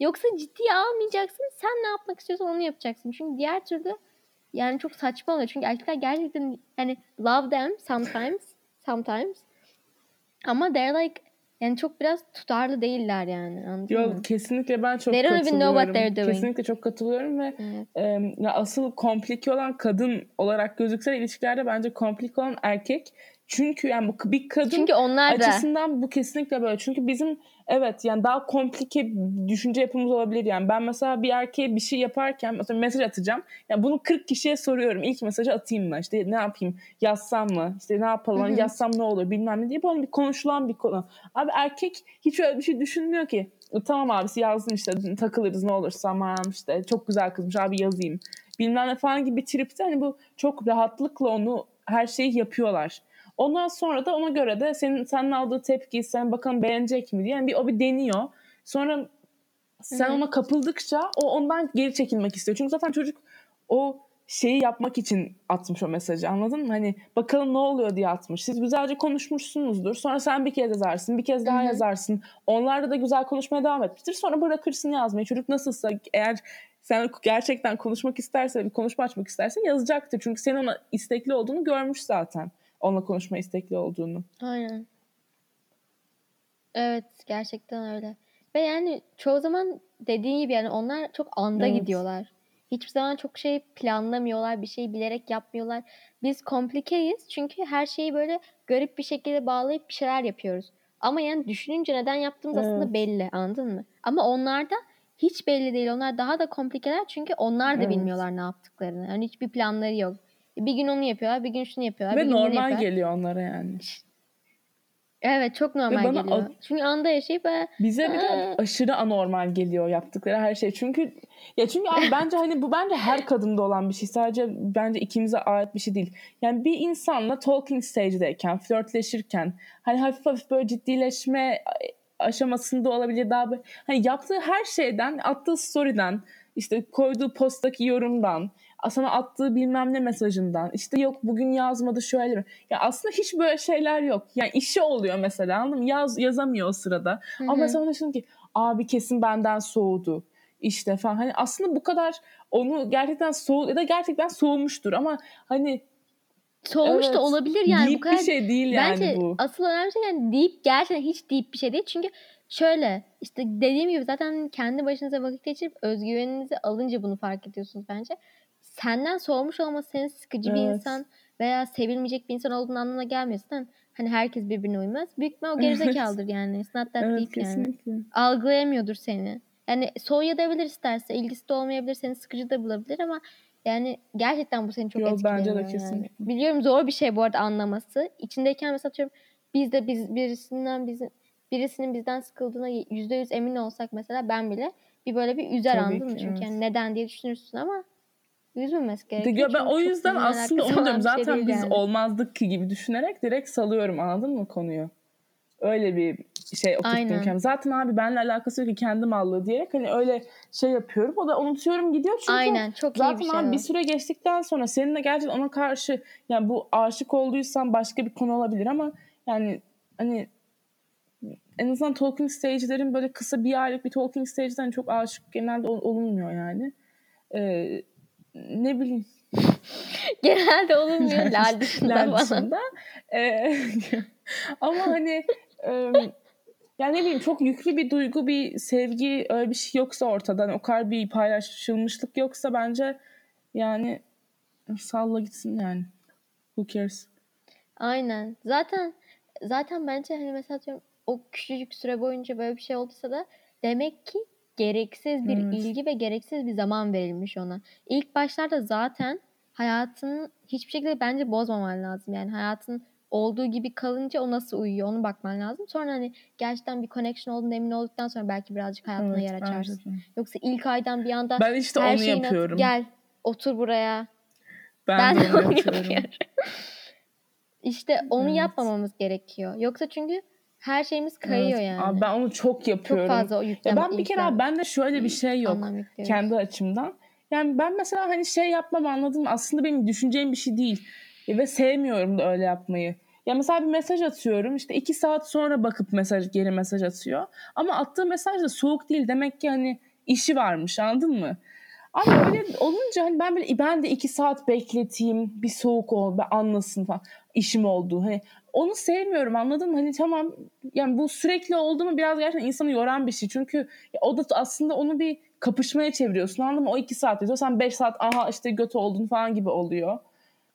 Yoksa ciddiye almayacaksın. Sen ne yapmak istiyorsan onu yapacaksın. Çünkü diğer türlü yani çok saçma oluyor. Çünkü erkekler gerçekten hani love them sometimes sometimes ama they're like yani çok biraz tutarlı değiller yani anladın Yo, mı? kesinlikle ben çok They don't even katılıyorum. know what they're doing. Kesinlikle çok katılıyorum ve Evet. e, asıl komplike olan kadın olarak gözükse de ilişkilerde bence komplike olan erkek. Çünkü yani bu bir kadın Çünkü onlar da açısından bu kesinlikle böyle. Çünkü bizim evet yani daha komplike düşünce yapımız olabilir yani. Ben mesela bir erkeğe bir şey yaparken mesela mesaj atacağım. Yani bunu 40 kişiye soruyorum. İlk mesajı atayım mı? İşte ne yapayım? Yazsam mı? İşte ne yapalım? Hı Hani hı. yazsam ne olur bilmem ne diye böyle bir konuşulan bir konu. Abi erkek hiç öyle bir şey düşünmüyor ki. E, Tamam abisi yazdın işte takılırız ne olursa tamam işte çok güzel kızmış abi yazayım. Bilmem ne falan gibi tripte hani bu çok rahatlıkla onu her şeyi yapıyorlar. Ondan sonra da ona göre de senin senin aldığı tepkiyi sen bakalım beğenecek mi diye yani bir o bir deniyor. Sonra sen Hı hı. ona kapıldıkça o ondan geri çekilmek istiyor. Çünkü zaten çocuk o şeyi yapmak için atmış o mesajı anladın mı? Hani bakalım ne oluyor diye atmış. Siz güzelce konuşmuşsunuzdur. Sonra sen bir kez yazarsın, bir kez daha Hı hı. yazarsın. Onlarla da güzel konuşmaya devam etmiştir. Sonra bırakırsın yazmayı. Çocuk nasılsa eğer sen gerçekten konuşmak isterse, bir konuşma açmak istersen yazacaktır. Çünkü senin ona istekli olduğunu görmüş zaten. Onunla konuşma istekli olduğunu. Aynen. Evet gerçekten öyle. Ve yani çoğu zaman dediğin gibi yani onlar çok anda Evet. gidiyorlar. Hiçbir zaman çok şey planlamıyorlar, bir şey bilerek yapmıyorlar. Biz komplikeyiz çünkü her şeyi böyle garip bir şekilde bağlayıp bir şeyler yapıyoruz. Ama yani düşününce neden yaptığımız aslında Evet. belli, anladın mı? Ama onlarda hiç belli değil. Onlar daha da komplikeler çünkü onlar da Evet. bilmiyorlar ne yaptıklarını. Yani hiçbir planları yok. Bir gün onu yapıyorlar, bir gün şunu yapıyorlar, Ve bir gün bunu normal geliyor onlara yani. Evet çok normal bana geliyor. a- Çünkü anda yaşayıp e, Bize bir de aşırı anormal geliyor yaptıkları her şey. Çünkü ya çünkü abi bence hani bu bence her kadında olan bir şey. Sadece bence ikimize ait bir şey değil. Yani bir insanla talking stage'deyken, flörtleşirken hani hafif hafif böyle ciddileşme aşamasında olabilir daha böyle hani yaptığı her şeyden, attığı story'den, işte koyduğu posttaki yorumdan, sana attığı bilmem ne mesajından, işte yok bugün yazmadı şöyle mi? Ya aslında hiç böyle şeyler yok. Yani işi oluyor mesela anladın mı? Yaz, yazamıyor o sırada. Hı Ama mesela ona ki abi kesin benden soğudu işte falan. Hani aslında bu kadar onu gerçekten soğu ya da gerçekten soğumuştur ama hani soğumuş evet, da olabilir yani bu deyip kadar. bir şey değil yani Bence bu. asıl önemli şey yani deyip gerçekten hiç deyip bir şey değil. Çünkü şöyle işte dediğim gibi zaten kendi başınıza vakit geçirip özgüveninizi alınca bunu fark ediyorsunuz bence. Senden soğumuş olması senin sıkıcı bir Evet. insan veya sevilmeyecek bir insan olduğunu anlamına gelmiyor. Zaten hani herkes birbirine uymaz. Büyük ihtimal o gerizekalıdır yani. It's not that Evet deep yani. kesinlikle. algılayamıyordur seni. Yani soğuyabilir isterse, ilgisi de olmayabilir, seni sıkıcı da bulabilir ama yani gerçekten bu seni çok Yok, etkilemiyor bence de yani. kesinlikle. Biliyorum zor bir şey bu arada anlaması. İçindeyken mesela atıyorum biz de biz birisinden bizim birisinin bizden sıkıldığına yüzde yüz emin olsak mesela ben bile bir böyle bir üzer Tabii anladın mı? Çünkü evet. yani neden diye düşünürsün ama üzülmesi gerekiyor. ya ben o yüzden aslında onu diyorum. şey Zaten değil biz yani. olmazdık ki gibi düşünerek direkt salıyorum anladın mı konuyu? Öyle bir şey oturttum Aynen. kendime. Zaten abi benimle alakası yok ki kendim aldığı diyerek hani öyle şey yapıyorum. O da unutuyorum gidiyor çünkü Aynen çok iyi zaten bir şey abi bir süre geçtikten sonra seninle gerçekten ona karşı yani bu aşık olduysan başka bir konu olabilir ama yani hani en azından talking stage'lerin böyle kısa bir aylık bir talking stage'den çok aşık genelde ol- olunmuyor yani. Ee, ne bileyim Genelde olunmuyor lal dışında falan. Ee, ama hani e, yani ne bileyim çok yüklü bir duygu, bir sevgi öyle bir şey yoksa ortada, hani o kadar bir paylaşılmışlık yoksa bence yani salla gitsin yani. Who cares? Aynen. Zaten zaten bence hani mesela diyorum, o küçücük süre boyunca böyle bir şey olduysa da demek ki gereksiz bir Evet. ilgi ve gereksiz bir zaman verilmiş ona. İlk başlarda zaten hayatının hiçbir şekilde bence bozmaman lazım. Yani hayatın olduğu gibi kalınca o nasıl uyuyor onu bakman lazım. Sonra hani gerçekten bir connection olduğunu emin olduktan sonra belki birazcık hayatına Evet, yer açarsın. Yoksa ilk aydan bir anda Ben işte her onu yapıyorum. gel otur buraya Ben, ben, de onu yapıyorum. yapıyorum. İşte onu Evet. yapmamamız gerekiyor. Yoksa çünkü her şeyimiz kayıyor Evet. yani. Abi ben onu çok Çok yapıyorum. fazla o Ya yüklem. ben bir kere abi bende şöyle bir şey yok. kendi açımdan. Yani ben mesela hani şey yapmam anladın mı? Aslında benim düşüneceğim bir şey değil. E, Ve sevmiyorum da öyle yapmayı. Ya mesela bir mesaj atıyorum işte iki saat sonra bakıp mesaj geri mesaj atıyor. Ama attığı mesaj da soğuk değil. Demek ki hani işi varmış anladın mı? Ama öyle olunca hani ben böyle ben de iki saat bekleteyim bir soğuk ol ben anlasın falan işim oldu. Hani onu sevmiyorum anladın mı? Hani tamam yani bu sürekli oldu mu biraz gerçekten insanı yoran bir şey. Çünkü o da aslında onu bir kapışmaya çeviriyorsun anladın mı? O iki saat yazıyor sen beş saat aha işte göt oldun falan gibi oluyor.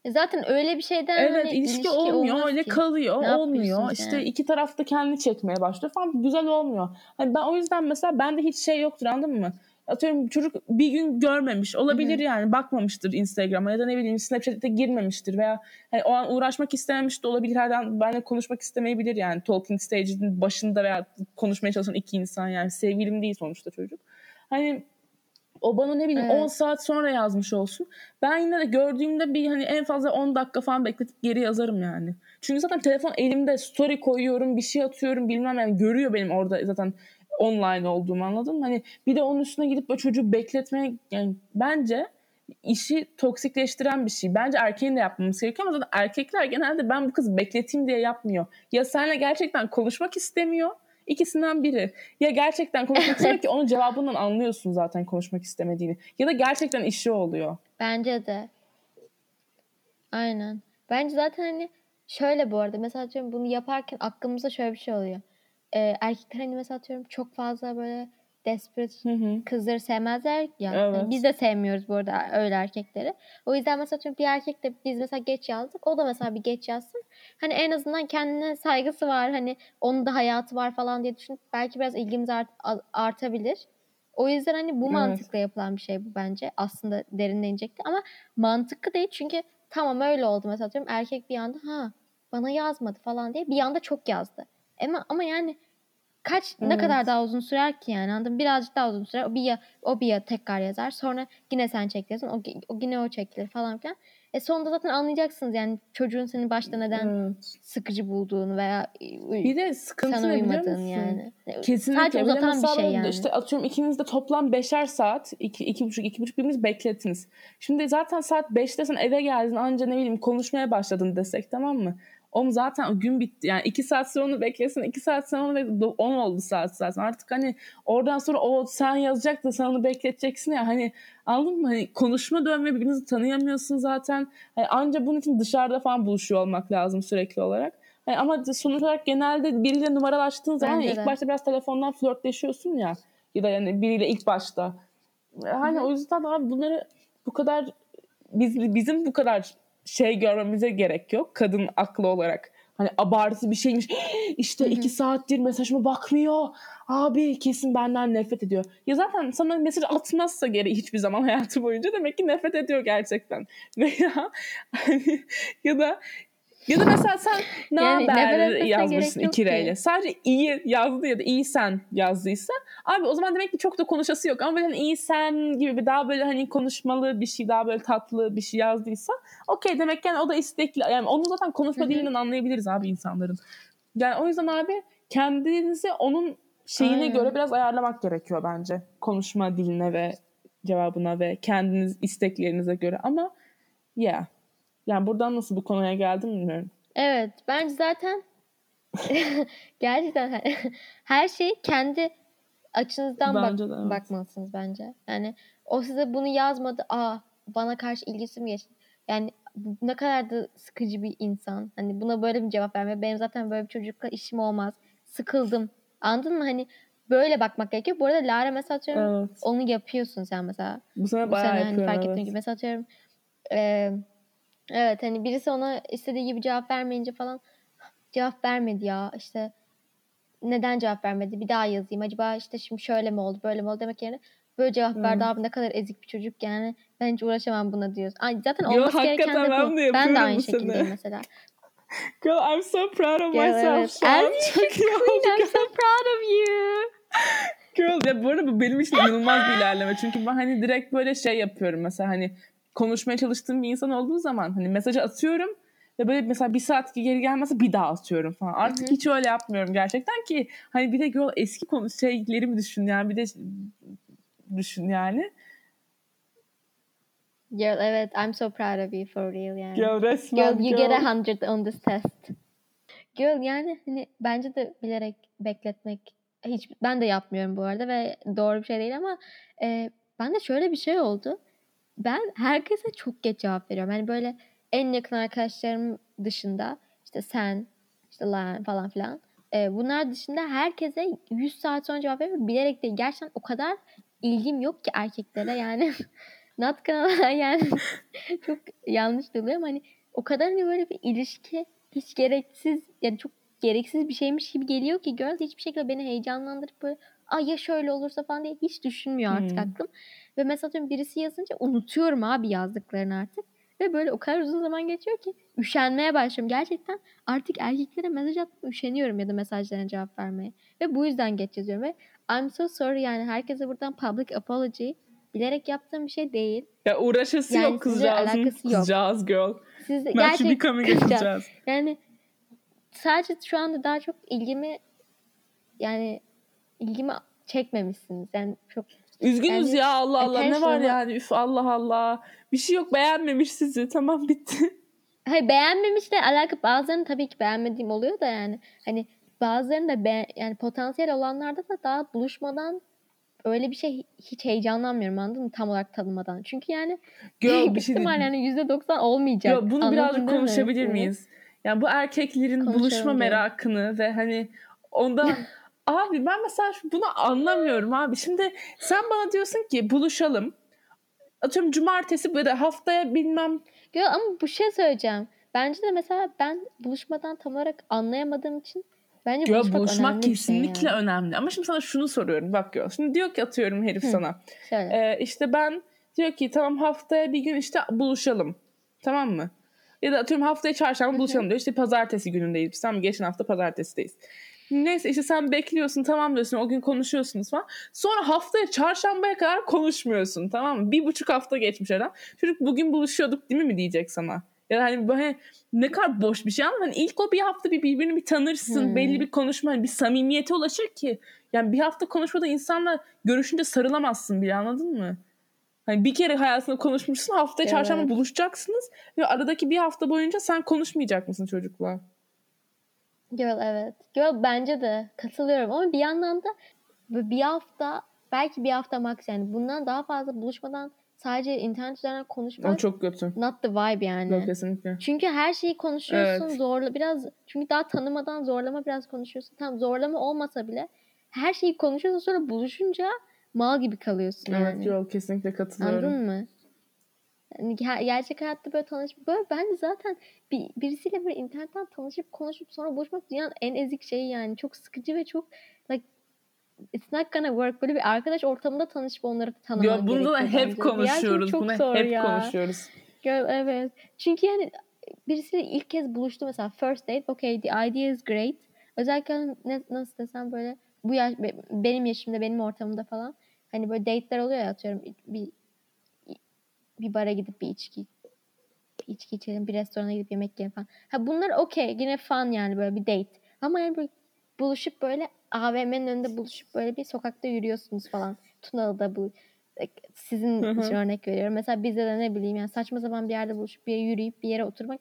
E Zaten öyle bir şeyden Evet hani ilişki, olmuyor olmaz öyle ki. kalıyor Ne olmuyor. İşte yani? iki taraf da kendini çekmeye başlıyor falan güzel olmuyor. Hani ben o yüzden mesela bende hiç şey yoktur anladın mı? Atıyorum çocuk bir gün görmemiş olabilir Hı hı. yani bakmamıştır Instagram'a ya da ne bileyim Snapchat'e girmemiştir veya hani o an uğraşmak istememiş de olabilir her an benimle konuşmak istemeyebilir yani talking stage'in başında veya konuşmaya çalışan iki insan yani sevgilim değil sonuçta çocuk. Hani o bana ne bileyim Evet. 10 saat sonra yazmış olsun. Ben yine de gördüğümde bir hani en fazla 10 dakika falan bekletip geri yazarım yani. Çünkü zaten telefon elimde story koyuyorum, bir şey atıyorum bilmem yani görüyor benim orada zaten online olduğumu anladın mı? Hani bir de onun üstüne gidip o çocuğu bekletmeye yani bence işi toksikleştiren bir şey. Bence erkeğin de yapmaması gerekiyor ama zaten erkekler genelde ben bu kızı bekleteyim diye yapmıyor. Ya seninle gerçekten konuşmak istemiyor. İkisinden biri. Ya gerçekten konuşmak istemiyor ki onun cevabından anlıyorsun zaten konuşmak istemediğini. Ya da gerçekten işi oluyor. Bence de. Aynen. Bence zaten hani şöyle bu arada mesela atıyorum bunu yaparken aklımızda şöyle bir şey oluyor. Ee, erkekler hani mesela atıyorum çok fazla böyle desperate Hı hı. kızları sevmezler ya. Hani Evet. biz de sevmiyoruz bu arada öyle erkekleri. O yüzden mesela atıyorum bir erkek de biz mesela geç yazdık. O da mesela bir geç yazsın. Hani en azından kendine saygısı var. Hani onun da hayatı var falan diye düşünüp belki biraz ilgimiz art- artabilir. O yüzden hani bu Evet. mantıkla yapılan bir şey bu bence. Aslında derinle inecekti ama mantıklı değil çünkü tamam öyle oldu mesela atıyorum erkek bir anda ha bana yazmadı falan diye bir anda çok yazdı. Ama ama yani kaç ne Evet. kadar daha uzun sürer ki yani anladın birazcık daha uzun sürer o bir ya o bir ya tekrar yazar sonra yine sen çekilirsin o, o yine o çekilir falan filan e sonunda zaten anlayacaksınız yani çocuğun seni başta neden Evet. sıkıcı bulduğunu veya e, Bir de sıkıntı sana ne uymadığını yani Kesinlikle. sadece uzatan bir şey yani İşte atıyorum ikiniz de toplam beşer saat, iki, iki buçuk, iki buçuk birimiz beklettiniz. Şimdi zaten saat beşte sen eve geldin anca ne bileyim konuşmaya başladın desek tamam mı? Oğlum zaten gün bitti. Yani iki saat sonra onu beklesin, iki saat sonra onu beklesin. On oldu saat zaten. Artık hani oradan sonra o sen yazacak da sen onu bekleteceksin ya. Hani anladın mı? Hani konuşma dönme birbirinizi tanıyamıyorsun zaten. Hani anca bunun için dışarıda falan buluşuyor olmak lazım sürekli olarak. Hani ama sonuç olarak genelde biriyle numaralaştığın zaman Bence ilk başta biraz telefondan flörtleşiyorsun ya. Ya da yani biriyle ilk başta. Hani o yüzden abi bunları bu kadar biz, bizim bu kadar şey görmemize gerek yok. Kadın aklı olarak. Hani abartı bir şeymiş. İşte iki saattir mesajıma bakmıyor. Abi kesin benden nefret ediyor. Ya zaten sana mesaj atmazsa geri hiçbir zaman hayatı boyunca demek ki nefret ediyor gerçekten. Veya hani ya da ya da mesela sen ne Yani haber yazmışsın gerek yok iki ki. reyle. Sadece iyi yazdı ya da iyi sen yazdıysa abi o zaman demek ki çok da konuşası yok. Ama böyle hani iyi sen gibi bir daha böyle hani konuşmalı bir şey daha böyle tatlı bir şey yazdıysa okey demek yani o da istekli. Yani onu zaten konuşma Hı hı. dilinden anlayabiliriz abi insanların. Yani o yüzden abi kendinizi onun şeyine Aynen. göre biraz ayarlamak gerekiyor bence. Konuşma diline ve cevabına ve kendiniz isteklerinize göre ama yeah. Yani buradan nasıl bu konuya geldim bilmiyorum. Evet, bence zaten gerçekten her- her şey kendi açınızdan bak- Bence de, evet. bakmalısınız bence. Yani o size bunu yazmadı, aa bana karşı ilgisi mi geçti? Yani bu ne kadar da sıkıcı bir insan. Hani buna böyle bir cevap verme. Benim zaten böyle bir çocukla işim olmaz. Sıkıldım. Anladın mı? Hani böyle bakmak gerekiyor. Bu arada Lara mesela atıyorum Evet. onu yapıyorsun sen mesela. Bu sene Bu bayağı sene hani yapıyorum fark ettiğim evet. gibi. Mesela atıyorum eee, evet hani birisi ona istediği gibi cevap vermeyince falan cevap vermedi ya işte neden cevap vermedi bir daha yazayım acaba işte şimdi şöyle mi oldu böyle mi oldu demek yerine böyle cevap verdi Evet. abi ne kadar ezik bir çocuk yani ben hiç uğraşamam buna diyoruz. Ay, zaten Yo, olması gereken de ben bu. de Ben yapıyorum de aynı sene. şekildeyim mesela. Girl I'm so proud of Girl, myself evet. şu an. Çok oldu. I'm so proud of you. Girl ya bu arada bu benim için inanılmaz bir ilerleme. Çünkü ben hani direkt böyle şey yapıyorum mesela hani konuşmaya çalıştığım bir insan olduğu zaman hani mesajı atıyorum ve böyle mesela bir saat geri gelmezse bir daha atıyorum falan. Artık Hı hı. hiç öyle yapmıyorum gerçekten ki hani bir de girl eski konu şeylerimi düşün yani bir de düşün yani. Girl evet I'm so proud of you for real yani. Girl resmen Girl you girl. get a hundred on this test. Girl yani hani bence de bilerek bekletmek hiç ben de yapmıyorum bu arada ve doğru bir şey değil ama e, ben de şöyle bir şey oldu. Ben herkese çok geç cevap veriyorum. Yani böyle en yakın arkadaşlarım dışında işte sen işte Lan falan filan. E, bunlar dışında herkese 100 saat sonra cevap veriyorum. Bilerek değil. Gerçekten o kadar ilgim yok ki erkeklere yani. Not gonna yani çok yanlış duyuluyor hani o kadar hani böyle bir ilişki hiç gereksiz yani çok gereksiz bir şeymiş gibi geliyor ki girl hiçbir şekilde beni heyecanlandırıp böyle ay ya şöyle olursa falan diye hiç düşünmüyor artık Hmm. aklım. Ve mesela atıyorum birisi yazınca unutuyorum abi yazdıklarını artık. Ve böyle o kadar uzun zaman geçiyor ki üşenmeye başlıyorum. Gerçekten artık erkeklere mesaj atmaya üşeniyorum ya da mesajlarına cevap vermeye. Ve bu yüzden geç yazıyorum ve I'm so sorry yani herkese buradan public apology. Bilerek yaptığım bir şey değil. Ya uğraşası Yani yok kızcağızın. alakası yok. Kızcağız girl. Siz Not gerçek kızcağız. kızcağız. Yani sadece şu anda daha çok ilgimi yani ilgimi çekmemişsiniz. Yani çok Üzgünüz Yani ya Allah Allah ne var yani üf Allah Allah. Bir şey yok beğenmemiş sizi tamam bitti. Hayır beğenmemişle alakalı bazılarını tabii ki beğenmediğim oluyor da yani hani bazılarını da be- yani potansiyel olanlarda da daha buluşmadan öyle bir şey hiç heyecanlanmıyorum anladın mı tam olarak tanımadan. Çünkü yani Girl, bir şey ihtimal yani %90 olmayacak. Ya bunu birazcık mi? konuşabilir Hı. miyiz? Yani bu erkeklerin buluşma merakını ve hani ondan abi ben mesela bunu anlamıyorum abi. Şimdi sen bana diyorsun ki buluşalım. Atıyorum cumartesi böyle haftaya bilmem Yo, ama bu şey söyleyeceğim. Bence de mesela ben buluşmadan tam olarak anlayamadığım için bence Ya buluşmak, buluşmak önemli şey kesinlikle yani. önemli. Ama şimdi sana şunu soruyorum. Bak gör. Şimdi diyor ki atıyorum herif Hı. sana. Şöyle. Ee, işte ben diyor ki tamam haftaya bir gün işte buluşalım. Tamam mı? Ya da atıyorum haftaya çarşamba buluşalım diyor. İşte pazartesi günündeyiz. Biz tamam geçen hafta pazartesideyiz. Neyse işte sen bekliyorsun tamam diyorsun o gün konuşuyorsunuz falan. Sonra haftaya çarşambaya kadar konuşmuyorsun tamam mı? Bir buçuk hafta geçmiş aradan. Çocuk bugün buluşuyorduk değil mi mi diyecek sana? Ya hani böyle ne kadar boş bir şey ama hani ilk o bir hafta bir birbirini bir tanırsın. Hmm. Belli bir konuşma, hani bir samimiyete ulaşır ki. Yani bir hafta konuşmada insanla görüşünce sarılamazsın bile anladın mı? Hani bir kere hayatında konuşmuşsun haftaya Evet. çarşamba buluşacaksınız ve aradaki bir hafta boyunca sen konuşmayacak mısın çocukla? Girl evet. Girl bence de katılıyorum ama bir yandan da bir hafta belki bir hafta max yani bundan daha fazla buluşmadan sadece internet üzerinden O konuşmak çok kötü. not the vibe yani. Yok kesinlikle. Çünkü her şeyi konuşuyorsun Evet. zorla biraz çünkü daha tanımadan zorlama biraz konuşuyorsun. Tam zorlama olmasa bile her şeyi konuşuyorsun sonra buluşunca mal gibi kalıyorsun Evet yani. yok kesinlikle katılıyorum. Anladın mı? Yani ger- gerçek hayatta böyle tanışıp böyle ben de zaten bir, birisiyle böyle internetten tanışıp konuşup sonra buluşmak dünyanın en ezik şeyi yani çok sıkıcı ve çok like it's not gonna work böyle bir arkadaş ortamında tanışıp onları tanıman Ya bunu da hep bence. Konuşuyoruz. çok Bunu zor hep ya. konuşuyoruz. Evet. Çünkü yani birisiyle ilk kez buluştu mesela first date okay the idea is great. Özellikle ne, nasıl desem böyle bu yaş be- benim yaşımda benim ortamımda falan hani böyle date'ler oluyor ya atıyorum bir bir bara gidip bir içki bir içki içelim bir restorana gidip yemek yiyelim falan. Ha bunlar okey yine fun yani böyle bir date. Ama yani böyle buluşup böyle AVM'nin önünde buluşup böyle bir sokakta yürüyorsunuz falan. Tunalı'da bu sizin Hı hı. için örnek veriyorum. Mesela bizde de ne bileyim yani saçma zaman bir yerde buluşup bir yere yürüyüp bir yere oturmak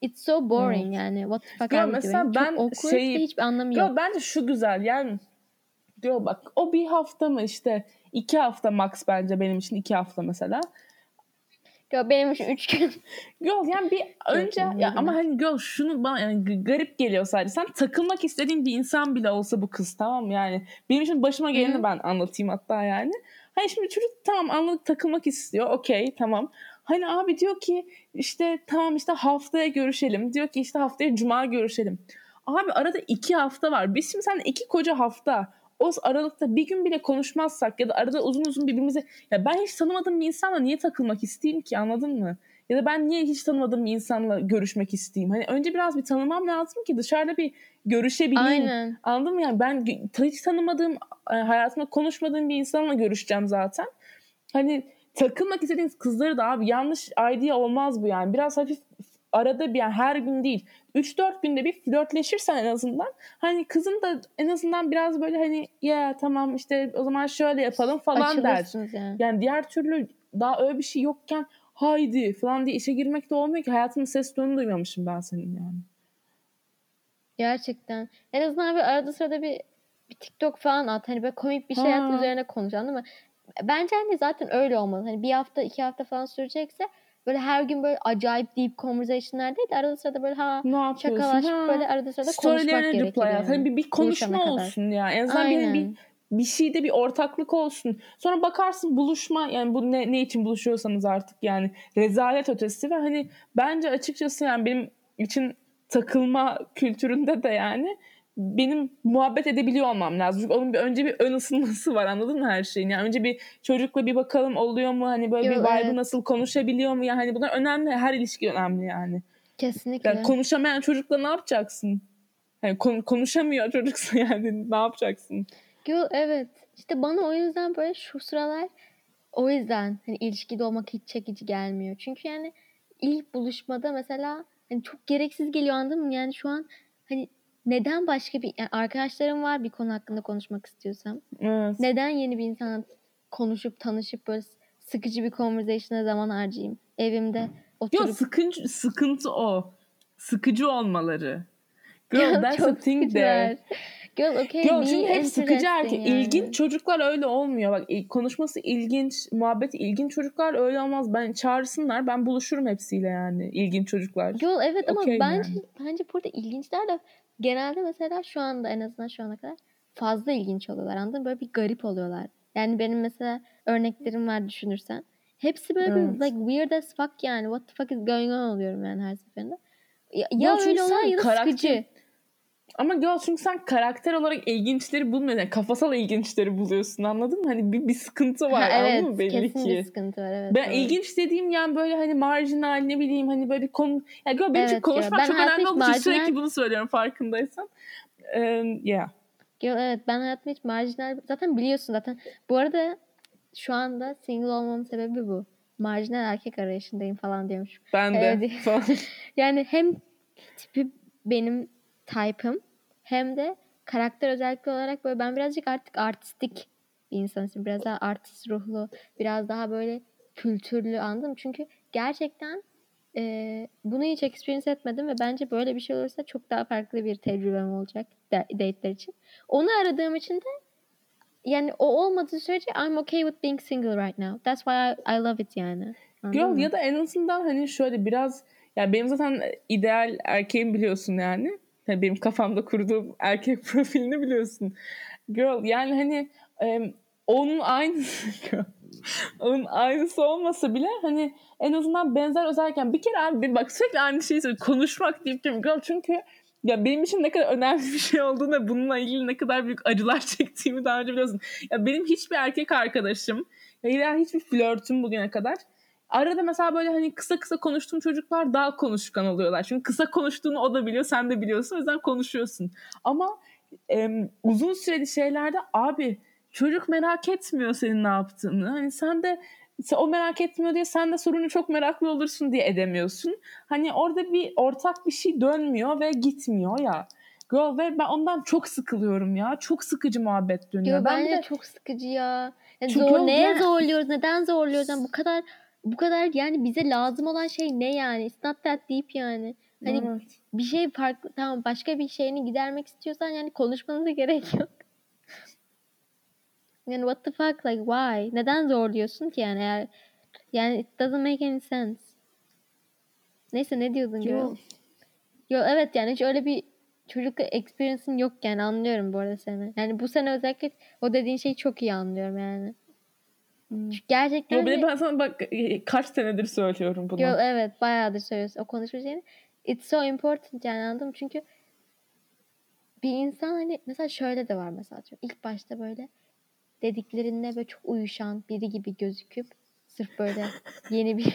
it's so boring Evet. yani. What the fuck Ya are mesela doing? ben Çok şeyi- hiçbir anlamı yok. Bence şu güzel yani diyor bak o bir hafta mı işte iki hafta max bence benim için iki hafta mesela. Ya benim için üç gün. Yok yani bir önce ya ama hani gör şunu bana yani garip geliyor sadece. Sen takılmak istediğin bir insan bile olsa bu kız tamam mı? yani. Benim için başıma geleni ben anlatayım hatta yani. Hani şimdi çocuk tamam anladık takılmak istiyor. Okey tamam. Hani abi diyor ki işte tamam işte haftaya görüşelim. Diyor ki işte haftaya cuma görüşelim. Abi arada iki hafta var. Biz şimdi sen iki koca hafta o aralıkta bir gün bile konuşmazsak ya da arada uzun uzun birbirimize ya ben hiç tanımadığım bir insanla niye takılmak isteyeyim ki anladın mı? Ya da ben niye hiç tanımadığım bir insanla görüşmek isteyeyim? Hani önce biraz bir tanımam lazım ki dışarıda bir görüşebileyim. Aynen. Anladın mı? Yani ben hiç tanımadığım, e, hayatımda konuşmadığım bir insanla görüşeceğim zaten. Hani takılmak istediğiniz kızları da abi yanlış idea olmaz bu yani. Biraz hafif arada bir yani her gün değil. 3-4 günde bir flörtleşirsen en azından hani kızın da en azından biraz böyle hani ya tamam işte o zaman şöyle yapalım falan der. Yani. Yani diğer türlü daha öyle bir şey yokken haydi falan diye işe girmek de olmuyor ki. Hayatımda ses tonunu duymamışım ben senin yani. Gerçekten. En azından bir arada sırada bir, bir TikTok falan at. Hani böyle komik bir şey Ha. at üzerine konuş anladın mı? Bence hani zaten öyle olmalı. Hani bir hafta iki hafta falan sürecekse böyle her gün böyle acayip deep conversation'lar değil de arada sırada böyle ha Ne şakalaşıp Ha. böyle arada sırada konuşmak Storylerine gerekiyor. reply at. yani. Hani bir, bir konuşma kadar. olsun ya. En azından bir, bir, bir şeyde bir ortaklık olsun. Sonra bakarsın buluşma yani bu ne, ne için buluşuyorsanız artık yani rezalet ötesi ve hani bence açıkçası yani benim için takılma kültüründe de yani benim muhabbet edebiliyor olmam lazım. Çünkü onun bir, önce bir ön ısınması var anladın mı her şeyin? Yani önce bir çocukla bir bakalım oluyor mu? Hani böyle Yo, bir vibe'ı evet. nasıl konuşabiliyor mu? Yani hani bunlar önemli. Her ilişki önemli yani. Kesinlikle. Yani konuşamayan çocukla ne yapacaksın? Yani kon- konuşamıyor çocuksa yani ne yapacaksın? Yo, evet. İşte bana o yüzden böyle şu sıralar o yüzden hani ilişkide olmak hiç çekici gelmiyor. Çünkü yani ilk buluşmada mesela hani çok gereksiz geliyor anladın mı? Yani şu an hani neden başka bir yani arkadaşlarım var bir konu hakkında konuşmak istiyorsam. Evet. Neden yeni bir insana konuşup tanışıp böyle sıkıcı bir conversation'a zaman harcayayım. Evimde oturup. Yok sıkıntı, sıkıntı o. Sıkıcı olmaları. Girl Ya, that's çok thing there. Girl okay Girl be çünkü hep sıkıcı erkek. yani. İlginç çocuklar öyle olmuyor. Bak konuşması ilginç, muhabbeti ilginç çocuklar öyle olmaz. Ben çağırsınlar ben buluşurum hepsiyle yani. ilginç çocuklar. Yol evet ama Okey bence yani. bence burada ilginçler de genelde mesela şu anda en azından şu ana kadar fazla ilginç oluyorlar anladın mı? Böyle bir garip oluyorlar. Yani benim mesela örneklerim var düşünürsen. Hepsi böyle Evet. bir like weird as fuck yani. What the fuck is going on oluyorum yani her seferinde. Ya, Ya ya öyle olan ya da karakter- sıkıcı. Ama girl çünkü sen karakter olarak ilginçleri bulmuyorsun. Yani kafasal ilginçleri buluyorsun anladın mı? Hani bir, bir sıkıntı var Ha, anladın evet mı belli kesin bir ki. sıkıntı var evet. Ben doğru. ilginç dediğim yani böyle hani marjinal ne bileyim hani böyle bir konu... Ya girl benim için Evet, konuşmak girl. Ben çok önemli olduğu için marjinal- sürekli bunu söylüyorum farkındaysan. Um, yeah. Yo, evet ben hayatımda hiç marjinal zaten biliyorsun zaten. Bu arada şu anda single olmamın sebebi bu. Marjinal erkek arayışındayım falan diyormuş. Ben de. Evet. Yani hem tipi benim type'ım hem de karakter özellikle olarak böyle ben birazcık artık artistik bir insan için biraz daha artist ruhlu, biraz daha böyle kültürlü anladım. Çünkü gerçekten e, bunu hiç experience etmedim ve bence böyle bir şey olursa çok daha farklı bir tecrübem olacak da- date'ler için. Onu aradığım için de yani o olmadığı sürece I'm okay with being single right now. That's why I, I love it yani. Anladın Girl mı? ya da en azından hani şöyle biraz ya benim zaten ideal erkeğim biliyorsun yani. Hani benim kafamda kurduğum erkek profilini biliyorsun. Girl yani hani em, onun aynısı onun aynısı olmasa bile hani en azından benzer özellikle bir kere abi bak sürekli aynı şeyi söylüyorum. Konuşmak deyip. Girl çünkü ya benim için ne kadar önemli bir şey olduğunu ve bununla ilgili ne kadar büyük acılar çektiğimi daha önce biliyorsun. Ya benim hiçbir erkek arkadaşım ya hiçbir flörtüm bugüne kadar Arada mesela böyle hani kısa kısa konuştuğum çocuklar daha konuşkan oluyorlar. Çünkü kısa konuştuğunu o da biliyor, sen de biliyorsun. O yüzden konuşuyorsun. Ama em, uzun süreli şeylerde abi çocuk merak etmiyor senin ne yaptığını. Hani sen de o merak etmiyor diye sen de sorunu çok meraklı olursun diye edemiyorsun. Hani orada bir ortak bir şey dönmüyor ve gitmiyor ya. Girl ve ben ondan çok sıkılıyorum ya. Çok sıkıcı muhabbet dönüyor. Yo, ben bence de çok sıkıcı ya. Yani zor, neye zorluyoruz? Neden zorluyoruz? Yani bu kadar bu kadar yani bize lazım olan şey ne yani? It's not that deep yani. Hani Evet. bir şey farklı tamam başka bir şeyini gidermek istiyorsan yani konuşmanıza gerek yok. Yani what the fuck like why? Neden zorluyorsun ki yani eğer yani it doesn't make any sense. Neyse ne diyordun Yo. Yo. Yo evet yani hiç öyle bir çocuk experience'ın yok yani anlıyorum bu arada seni. Yani bu sene özellikle o dediğin şeyi çok iyi anlıyorum yani. Hmm. Gerçekten Yo, bir de ben sana bak e, kaç senedir söylüyorum bunu. Yo, evet bayağıdır söylüyorsun o konuşma şeyini. It's so important yani anladın mı? Çünkü bir insan hani mesela şöyle de var mesela ilk başta böyle dediklerinde böyle çok uyuşan biri gibi gözüküp sırf böyle yeni bir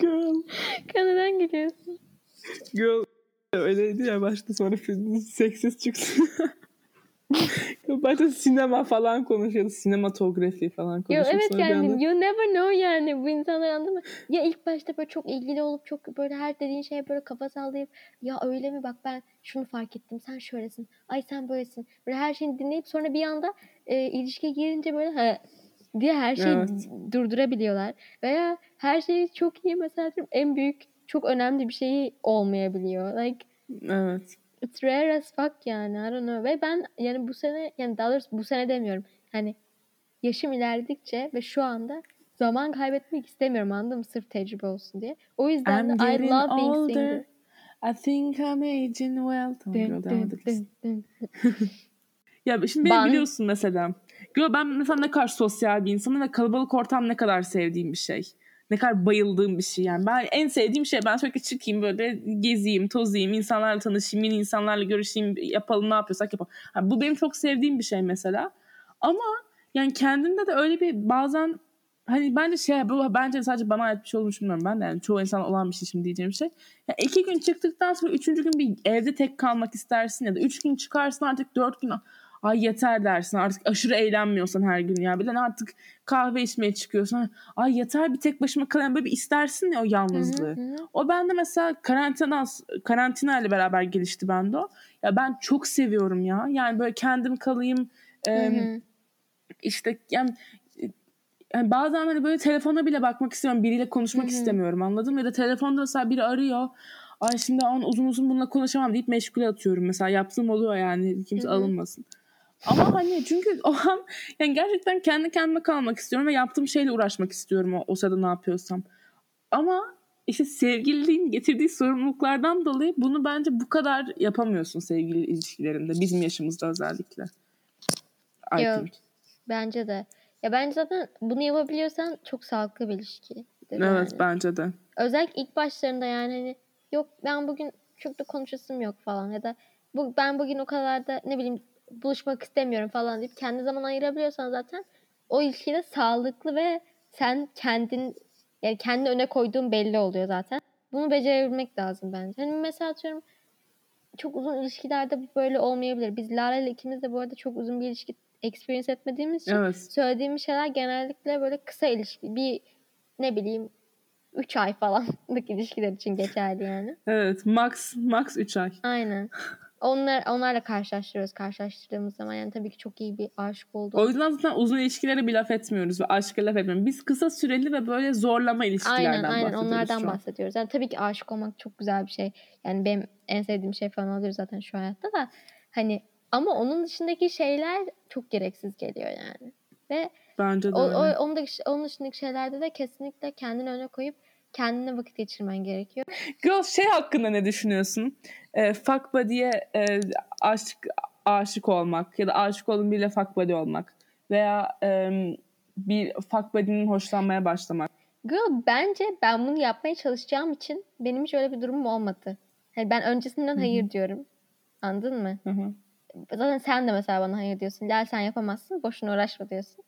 Girl. Neden gülüyorsun? Girl. Öyleydi ya başta sonra seksiz çıksın. başta sinema falan konuşuyordu. Sinematografi falan Yo, konuşuyordu. evet Sonra bir yani anda- you never know yani bu insanlar anladın mı? Ya ilk başta böyle çok ilgili olup çok böyle her dediğin şeye böyle kafa sallayıp ya öyle mi bak ben şunu fark ettim sen şöylesin ay sen böylesin böyle her şeyini dinleyip sonra bir anda e, ilişkiye girince böyle ha, diye her şeyi Evet. durdurabiliyorlar veya her şeyi çok iyi mesela en büyük çok önemli bir şeyi olmayabiliyor like Evet. İt's rare as fuck yani I don't know ve ben yani bu sene yani daha doğrusu bu sene demiyorum hani yaşım ilerledikçe ve şu anda zaman kaybetmek istemiyorum anladın mı sırf tecrübe olsun diye o yüzden I'm de I love being older. single I think I'm aging well. Tamam dın, dın. Ya şimdi Ben- biliyorsun mesela. Yo, ben mesela ne kadar sosyal bir insanım ve kalabalık ortam ne kadar sevdiğim bir şey. Ne kadar bayıldığım bir şey yani. Ben en sevdiğim şey ben sürekli çıkayım böyle gezeyim, tozayım, insanlarla tanışayım, yeni insanlarla görüşeyim, yapalım ne yapıyorsak yapalım. Ha, bu benim çok sevdiğim bir şey mesela. Ama yani kendimde de öyle bir bazen hani bence şey bu bence sadece bana ait bir şey olduğunu düşünmüyorum ben de yani çoğu insan olan bir şey şimdi diyeceğim şey. Ya iki gün çıktıktan sonra üçüncü gün bir evde tek kalmak istersin ya da üç gün çıkarsın artık dört gün ay yeter dersin artık aşırı eğlenmiyorsan her gün ya. Bilen artık kahve içmeye çıkıyorsan ay yeter bir tek başıma kalayım böyle bir istersin ya o yalnızlığı. Hı hı hı. O bende mesela karantina karantina ile beraber gelişti bende o. Ya ben çok seviyorum ya. Yani böyle kendim kalayım. Hı em, hı. işte yani, yani bazen hani böyle telefona bile bakmak istemiyorum. Biriyle konuşmak Hı hı. istemiyorum anladın mı? Ya da telefonda mesela biri arıyor. Ay şimdi an uzun uzun bununla konuşamam deyip meşgule atıyorum. Mesela yaptığım oluyor yani kimse Hı hı. alınmasın. Ama hani çünkü o an yani gerçekten kendi kendime kalmak istiyorum ve yaptığım şeyle uğraşmak istiyorum o, o sırada ne yapıyorsam. Ama işte sevgililiğin getirdiği sorumluluklardan dolayı bunu bence bu kadar yapamıyorsun sevgili ilişkilerinde. Bizim yaşımızda özellikle. I Yok. think. Bence de. Ya bence zaten bunu yapabiliyorsan çok sağlıklı bir ilişki. Evet yani. bence de. Özellikle ilk başlarında yani hani yok ben bugün çok da konuşasım yok falan ya da bu, ben bugün o kadar da ne bileyim buluşmak istemiyorum falan deyip kendi zaman ayırabiliyorsan zaten o ilişkide sağlıklı ve sen kendin yani kendi öne koyduğun belli oluyor zaten. Bunu becerebilmek lazım bence. Hani mesela atıyorum çok uzun ilişkilerde böyle olmayabilir. Biz Lara ile ikimiz de bu arada çok uzun bir ilişki experience etmediğimiz için Evet. söylediğimiz şeyler genellikle böyle kısa ilişki. Bir ne bileyim 3 ay falanlık ilişkiler için geçerli yani. Evet. Max max 3 ay. Aynen. Onlar onlarla karşılaştırıyoruz karşılaştırdığımız zaman yani tabii ki çok iyi bir aşık O olduğum. yüzden zaten uzun ilişkilere bir laf etmiyoruz ve aşka laf etmiyoruz. Biz kısa süreli ve böyle zorlama ilişkilerden Aynen aynen bahsediyoruz onlardan şu an. bahsediyoruz. Yani tabii ki aşık olmak çok güzel bir şey. Yani benim en sevdiğim şey falan oluyor zaten şu hayatta da. Hani ama onun dışındaki şeyler çok gereksiz geliyor yani. Ve Bence de o, öyle. o, onun, dış- onun dışındaki şeylerde de kesinlikle kendini öne koyup kendine vakit geçirmen gerekiyor. Girl şey hakkında ne düşünüyorsun? E, fuck buddy'ye e, aşık, aşık olmak ya da aşık olduğun biriyle fuck buddy olmak veya e, bir fuck buddy'nin hoşlanmaya başlamak. Girl bence ben bunu yapmaya çalışacağım için benim hiç öyle bir durumum olmadı. Hani ben öncesinden hayır diyorum. Anladın mı? Hı hı. Zaten sen de mesela bana hayır diyorsun. Lal sen yapamazsın. Boşuna uğraşma diyorsun.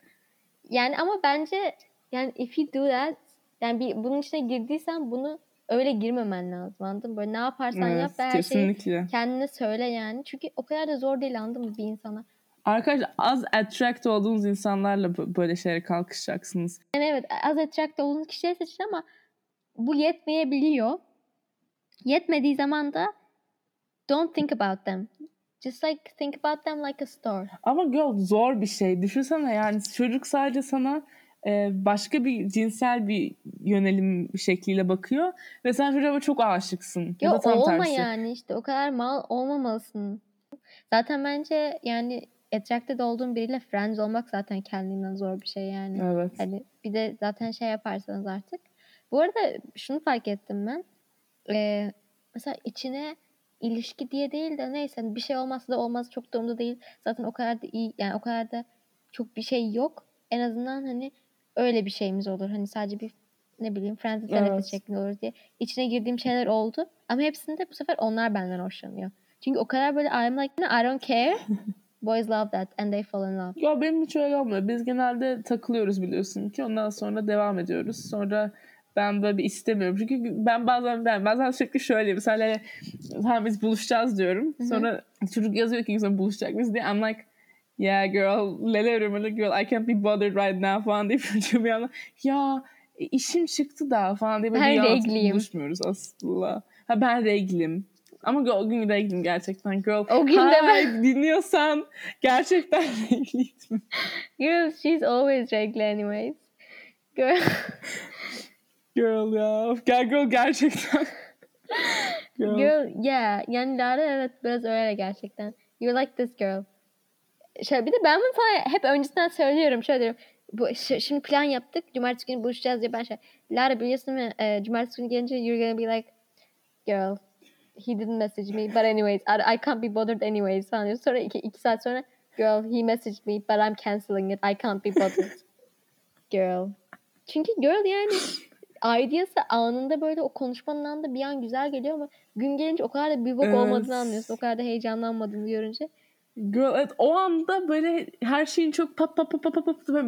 Yani ama bence yani if you do that yani bir, bunun içine girdiysen bunu öyle girmemen lazım. Anladın mı? Böyle ne yaparsan Evet, yap ve her şeyi kesinlikle. kendine söyle yani. Çünkü o kadar da zor değil anladın mı bir insana. Arkadaşlar az attract olduğunuz insanlarla böyle şeylere kalkışacaksınız. Yani evet az attract olduğunuz kişileri seçin ama bu yetmeyebiliyor. Yetmediği zaman da don't think about them. Just like think about them like a store. Ama girl zor bir şey. Düşünsene yani çocuk sadece sana e, başka bir cinsel bir yönelim şekliyle bakıyor ve sen çocuğa çok aşıksın. Ya Ya da tam olma tersi. yani işte o kadar mal olmamalısın. Zaten bence yani attracted olduğun biriyle friends olmak zaten kendinden zor bir şey yani. Evet. Hani bir de zaten şey yaparsanız artık. Bu arada şunu fark ettim ben. Ee, mesela içine ilişki diye değil de neyse hani bir şey olmazsa da olmaz çok da umurumda değil. Zaten o kadar da iyi yani o kadar da çok bir şey yok. En azından hani öyle bir şeyimiz olur. Hani sadece bir ne bileyim friends with Evet. şeklinde olur diye. İçine girdiğim şeyler oldu. Ama hepsinde bu sefer onlar benden hoşlanıyor. Çünkü o kadar böyle I'm like I don't care. Boys love that and they fall in love. Ya benim hiç öyle olmuyor. Biz genelde takılıyoruz biliyorsun ki. Ondan sonra devam ediyoruz. Sonra ben böyle bir istemiyorum. Çünkü ben bazen ben bazen sürekli şöyle mesela tamam biz buluşacağız diyorum. Sonra çocuk yazıyor ki sonra buluşacak mıyız diye. I'm like yeah girl lele öyle girl I can't be bothered right now falan deyip çocuğum bir anda ya e, işim çıktı da falan diye böyle Ben bir regliyim. buluşmuyoruz aslında. Ha ben reglim. Ama o gün reglim gerçekten girl. O gün de Hi, dinliyorsan gerçekten regliydim. Girl, she's always regular anyways. Girl. Girl ya. Gel girl gerçekten. girl. Girl, yeah. Yani Lara evet biraz öyle gerçekten. You're like this girl. Şöyle bir de ben bunu sana hep öncesinden söylüyorum. Şöyle diyorum. Bu, şimdi plan yaptık. Cumartesi günü buluşacağız diye ben şey. Lara biliyorsun mu? E, cumartesi günü gelince you're gonna be like girl. He didn't message me. But anyways. I, I can't be bothered anyways. Falan diyor. Sonra iki, iki saat sonra girl he messaged me but I'm canceling it. I can't be bothered. girl. Çünkü girl yani ideası anında böyle o konuşmanın anında bir an güzel geliyor ama gün gelince o kadar da bir bok Evet. olmadığını anlıyorsun. O kadar da heyecanlanmadığını görünce. Girl evet o anda böyle her şeyin çok pap pap pap pap pap pap böyle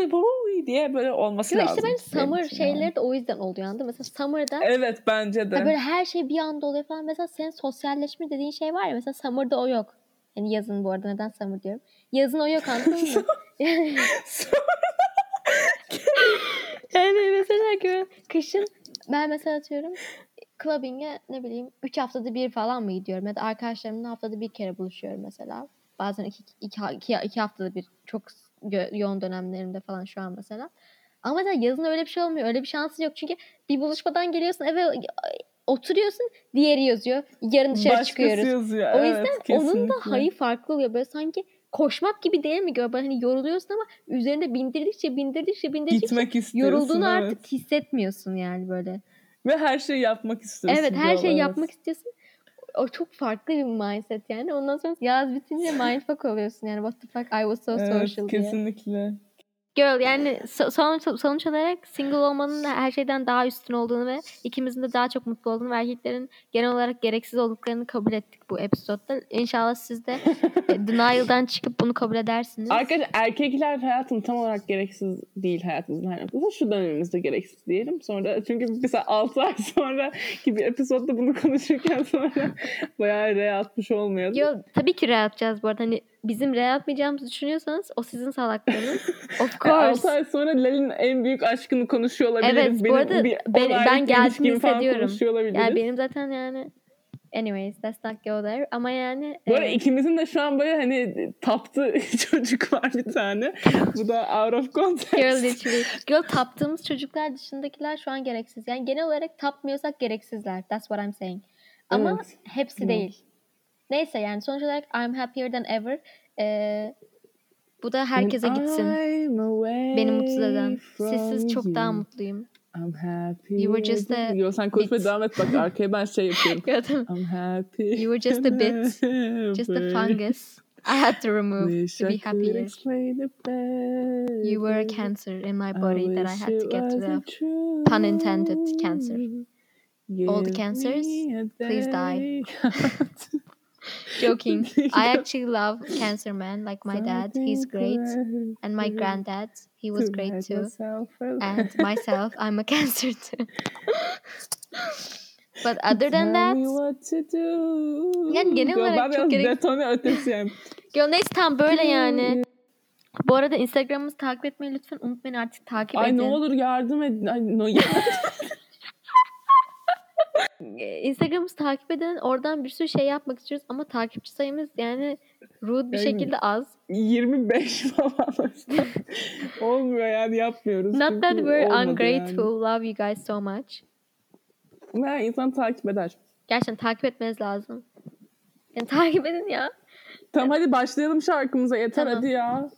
bir diye böyle olması Yo, lazım. işte ben benim summer için yani. şeyleri de o yüzden oluyor anladın? Mesela summer'da Evet bence de. böyle her şey bir anda oluyor falan. Mesela senin sosyalleşme dediğin şey var ya mesela summer'da o yok. Yani yazın bu arada neden summer diyorum. Yazın o yok anladın mı? yani mesela ki kışın ben mesela atıyorum clubbing'e ne bileyim 3 haftada bir falan mı gidiyorum ya da arkadaşlarımla haftada bir kere buluşuyorum mesela. Bazen iki, iki, iki, iki haftada bir çok yo- yoğun dönemlerimde falan şu an mesela. Ama mesela yazın öyle bir şey olmuyor. Öyle bir şansın yok. Çünkü bir buluşmadan geliyorsun eve oturuyorsun diğeri yazıyor. Yarın dışarı Başkası çıkıyoruz. yazıyor. O evet, yüzden onun da kesinlikle. hayı farklı oluyor. Böyle sanki koşmak gibi değil mi? Böyle hani yoruluyorsun ama üzerinde bindirdikçe bindirdikçe bindirdikçe Gitmek yorulduğunu evet. artık hissetmiyorsun yani böyle. Ve her şeyi yapmak istiyorsun. Evet her şeyi yapmak istiyorsun. O çok farklı bir mindset yani. Ondan sonra yaz bitince mindfuck oluyorsun yani. What the fuck I was so Evet, social diye. kesinlikle. Girl yani so- sonuç, sonuç olarak single olmanın her şeyden daha üstün olduğunu ve ikimizin de daha çok mutlu olduğunu ve erkeklerin genel olarak gereksiz olduklarını kabul ettik bu episodda. İnşallah siz de e, denial'dan çıkıp bunu kabul edersiniz. Arkadaşlar erkekler hayatım tam olarak gereksiz değil hayatımızın her noktasında. Şu dönemimizde gereksiz diyelim. Sonra çünkü mesela 6 ay sonra gibi episodda bunu konuşurken sonra bayağı re atmış olmayalım. Yo, tabii ki re atacağız bu arada. Hani bizim re atmayacağımızı düşünüyorsanız o sizin salaklığınız. of 6 course. ay sonra Lal'in en büyük aşkını konuşuyor olabiliriz. Evet, bu Benim arada bir ben- ben falan hissediyorum. Yani benim zaten yani anyways let's not go there. Ama yani Bu arada e, ikimizin de şu an böyle hani taptı çocuk var bir tane. Bu da out of context. Girl literally. Girl taptığımız çocuklar dışındakiler şu an gereksiz. Yani genel olarak tapmıyorsak gereksizler. That's what I'm saying. Ama Evet. hepsi Hı. değil. Neyse yani sonuç olarak I'm happier than ever. Ee, bu da herkese gitsin. Beni mutsuz eden. Sessiz çok daha you. mutluyum. I'm happy. You were just a Yo sen konuşmaya devam et bak arkaya ben şey yapıyorum. I'm happy. You were just a bit, Just a fungus. I had to remove Wish to be happier. explain it better. You were a cancer in my body that I had to get rid of. Pun intended, cancer. All the cancers, please die. Joking. I actually love Cancer Man, like my dad. He's great. And my granddad, he was great too. And myself, I'm a cancer too. But other than Tell that, me what to do. Yani genel olarak çok gerek- detone ötesi yani. neyse tam böyle yani. Bu arada Instagram'ımızı takip etmeyi lütfen unutmayın artık takip edin. Ay ne olur yardım edin. Ay no Ee, Instagram'ımızı takip edin. Oradan bir sürü şey yapmak istiyoruz ama takipçi sayımız yani rude bir Yani şekilde az. 25 falan işte. Olmuyor yani yapmıyoruz. Not that we're ungrateful. Love you guys so much. Yani. Ya insan takip eder. Gerçekten takip etmeniz lazım. Yani takip edin ya. Tamam hadi başlayalım şarkımıza yeter Tamam. hadi ya.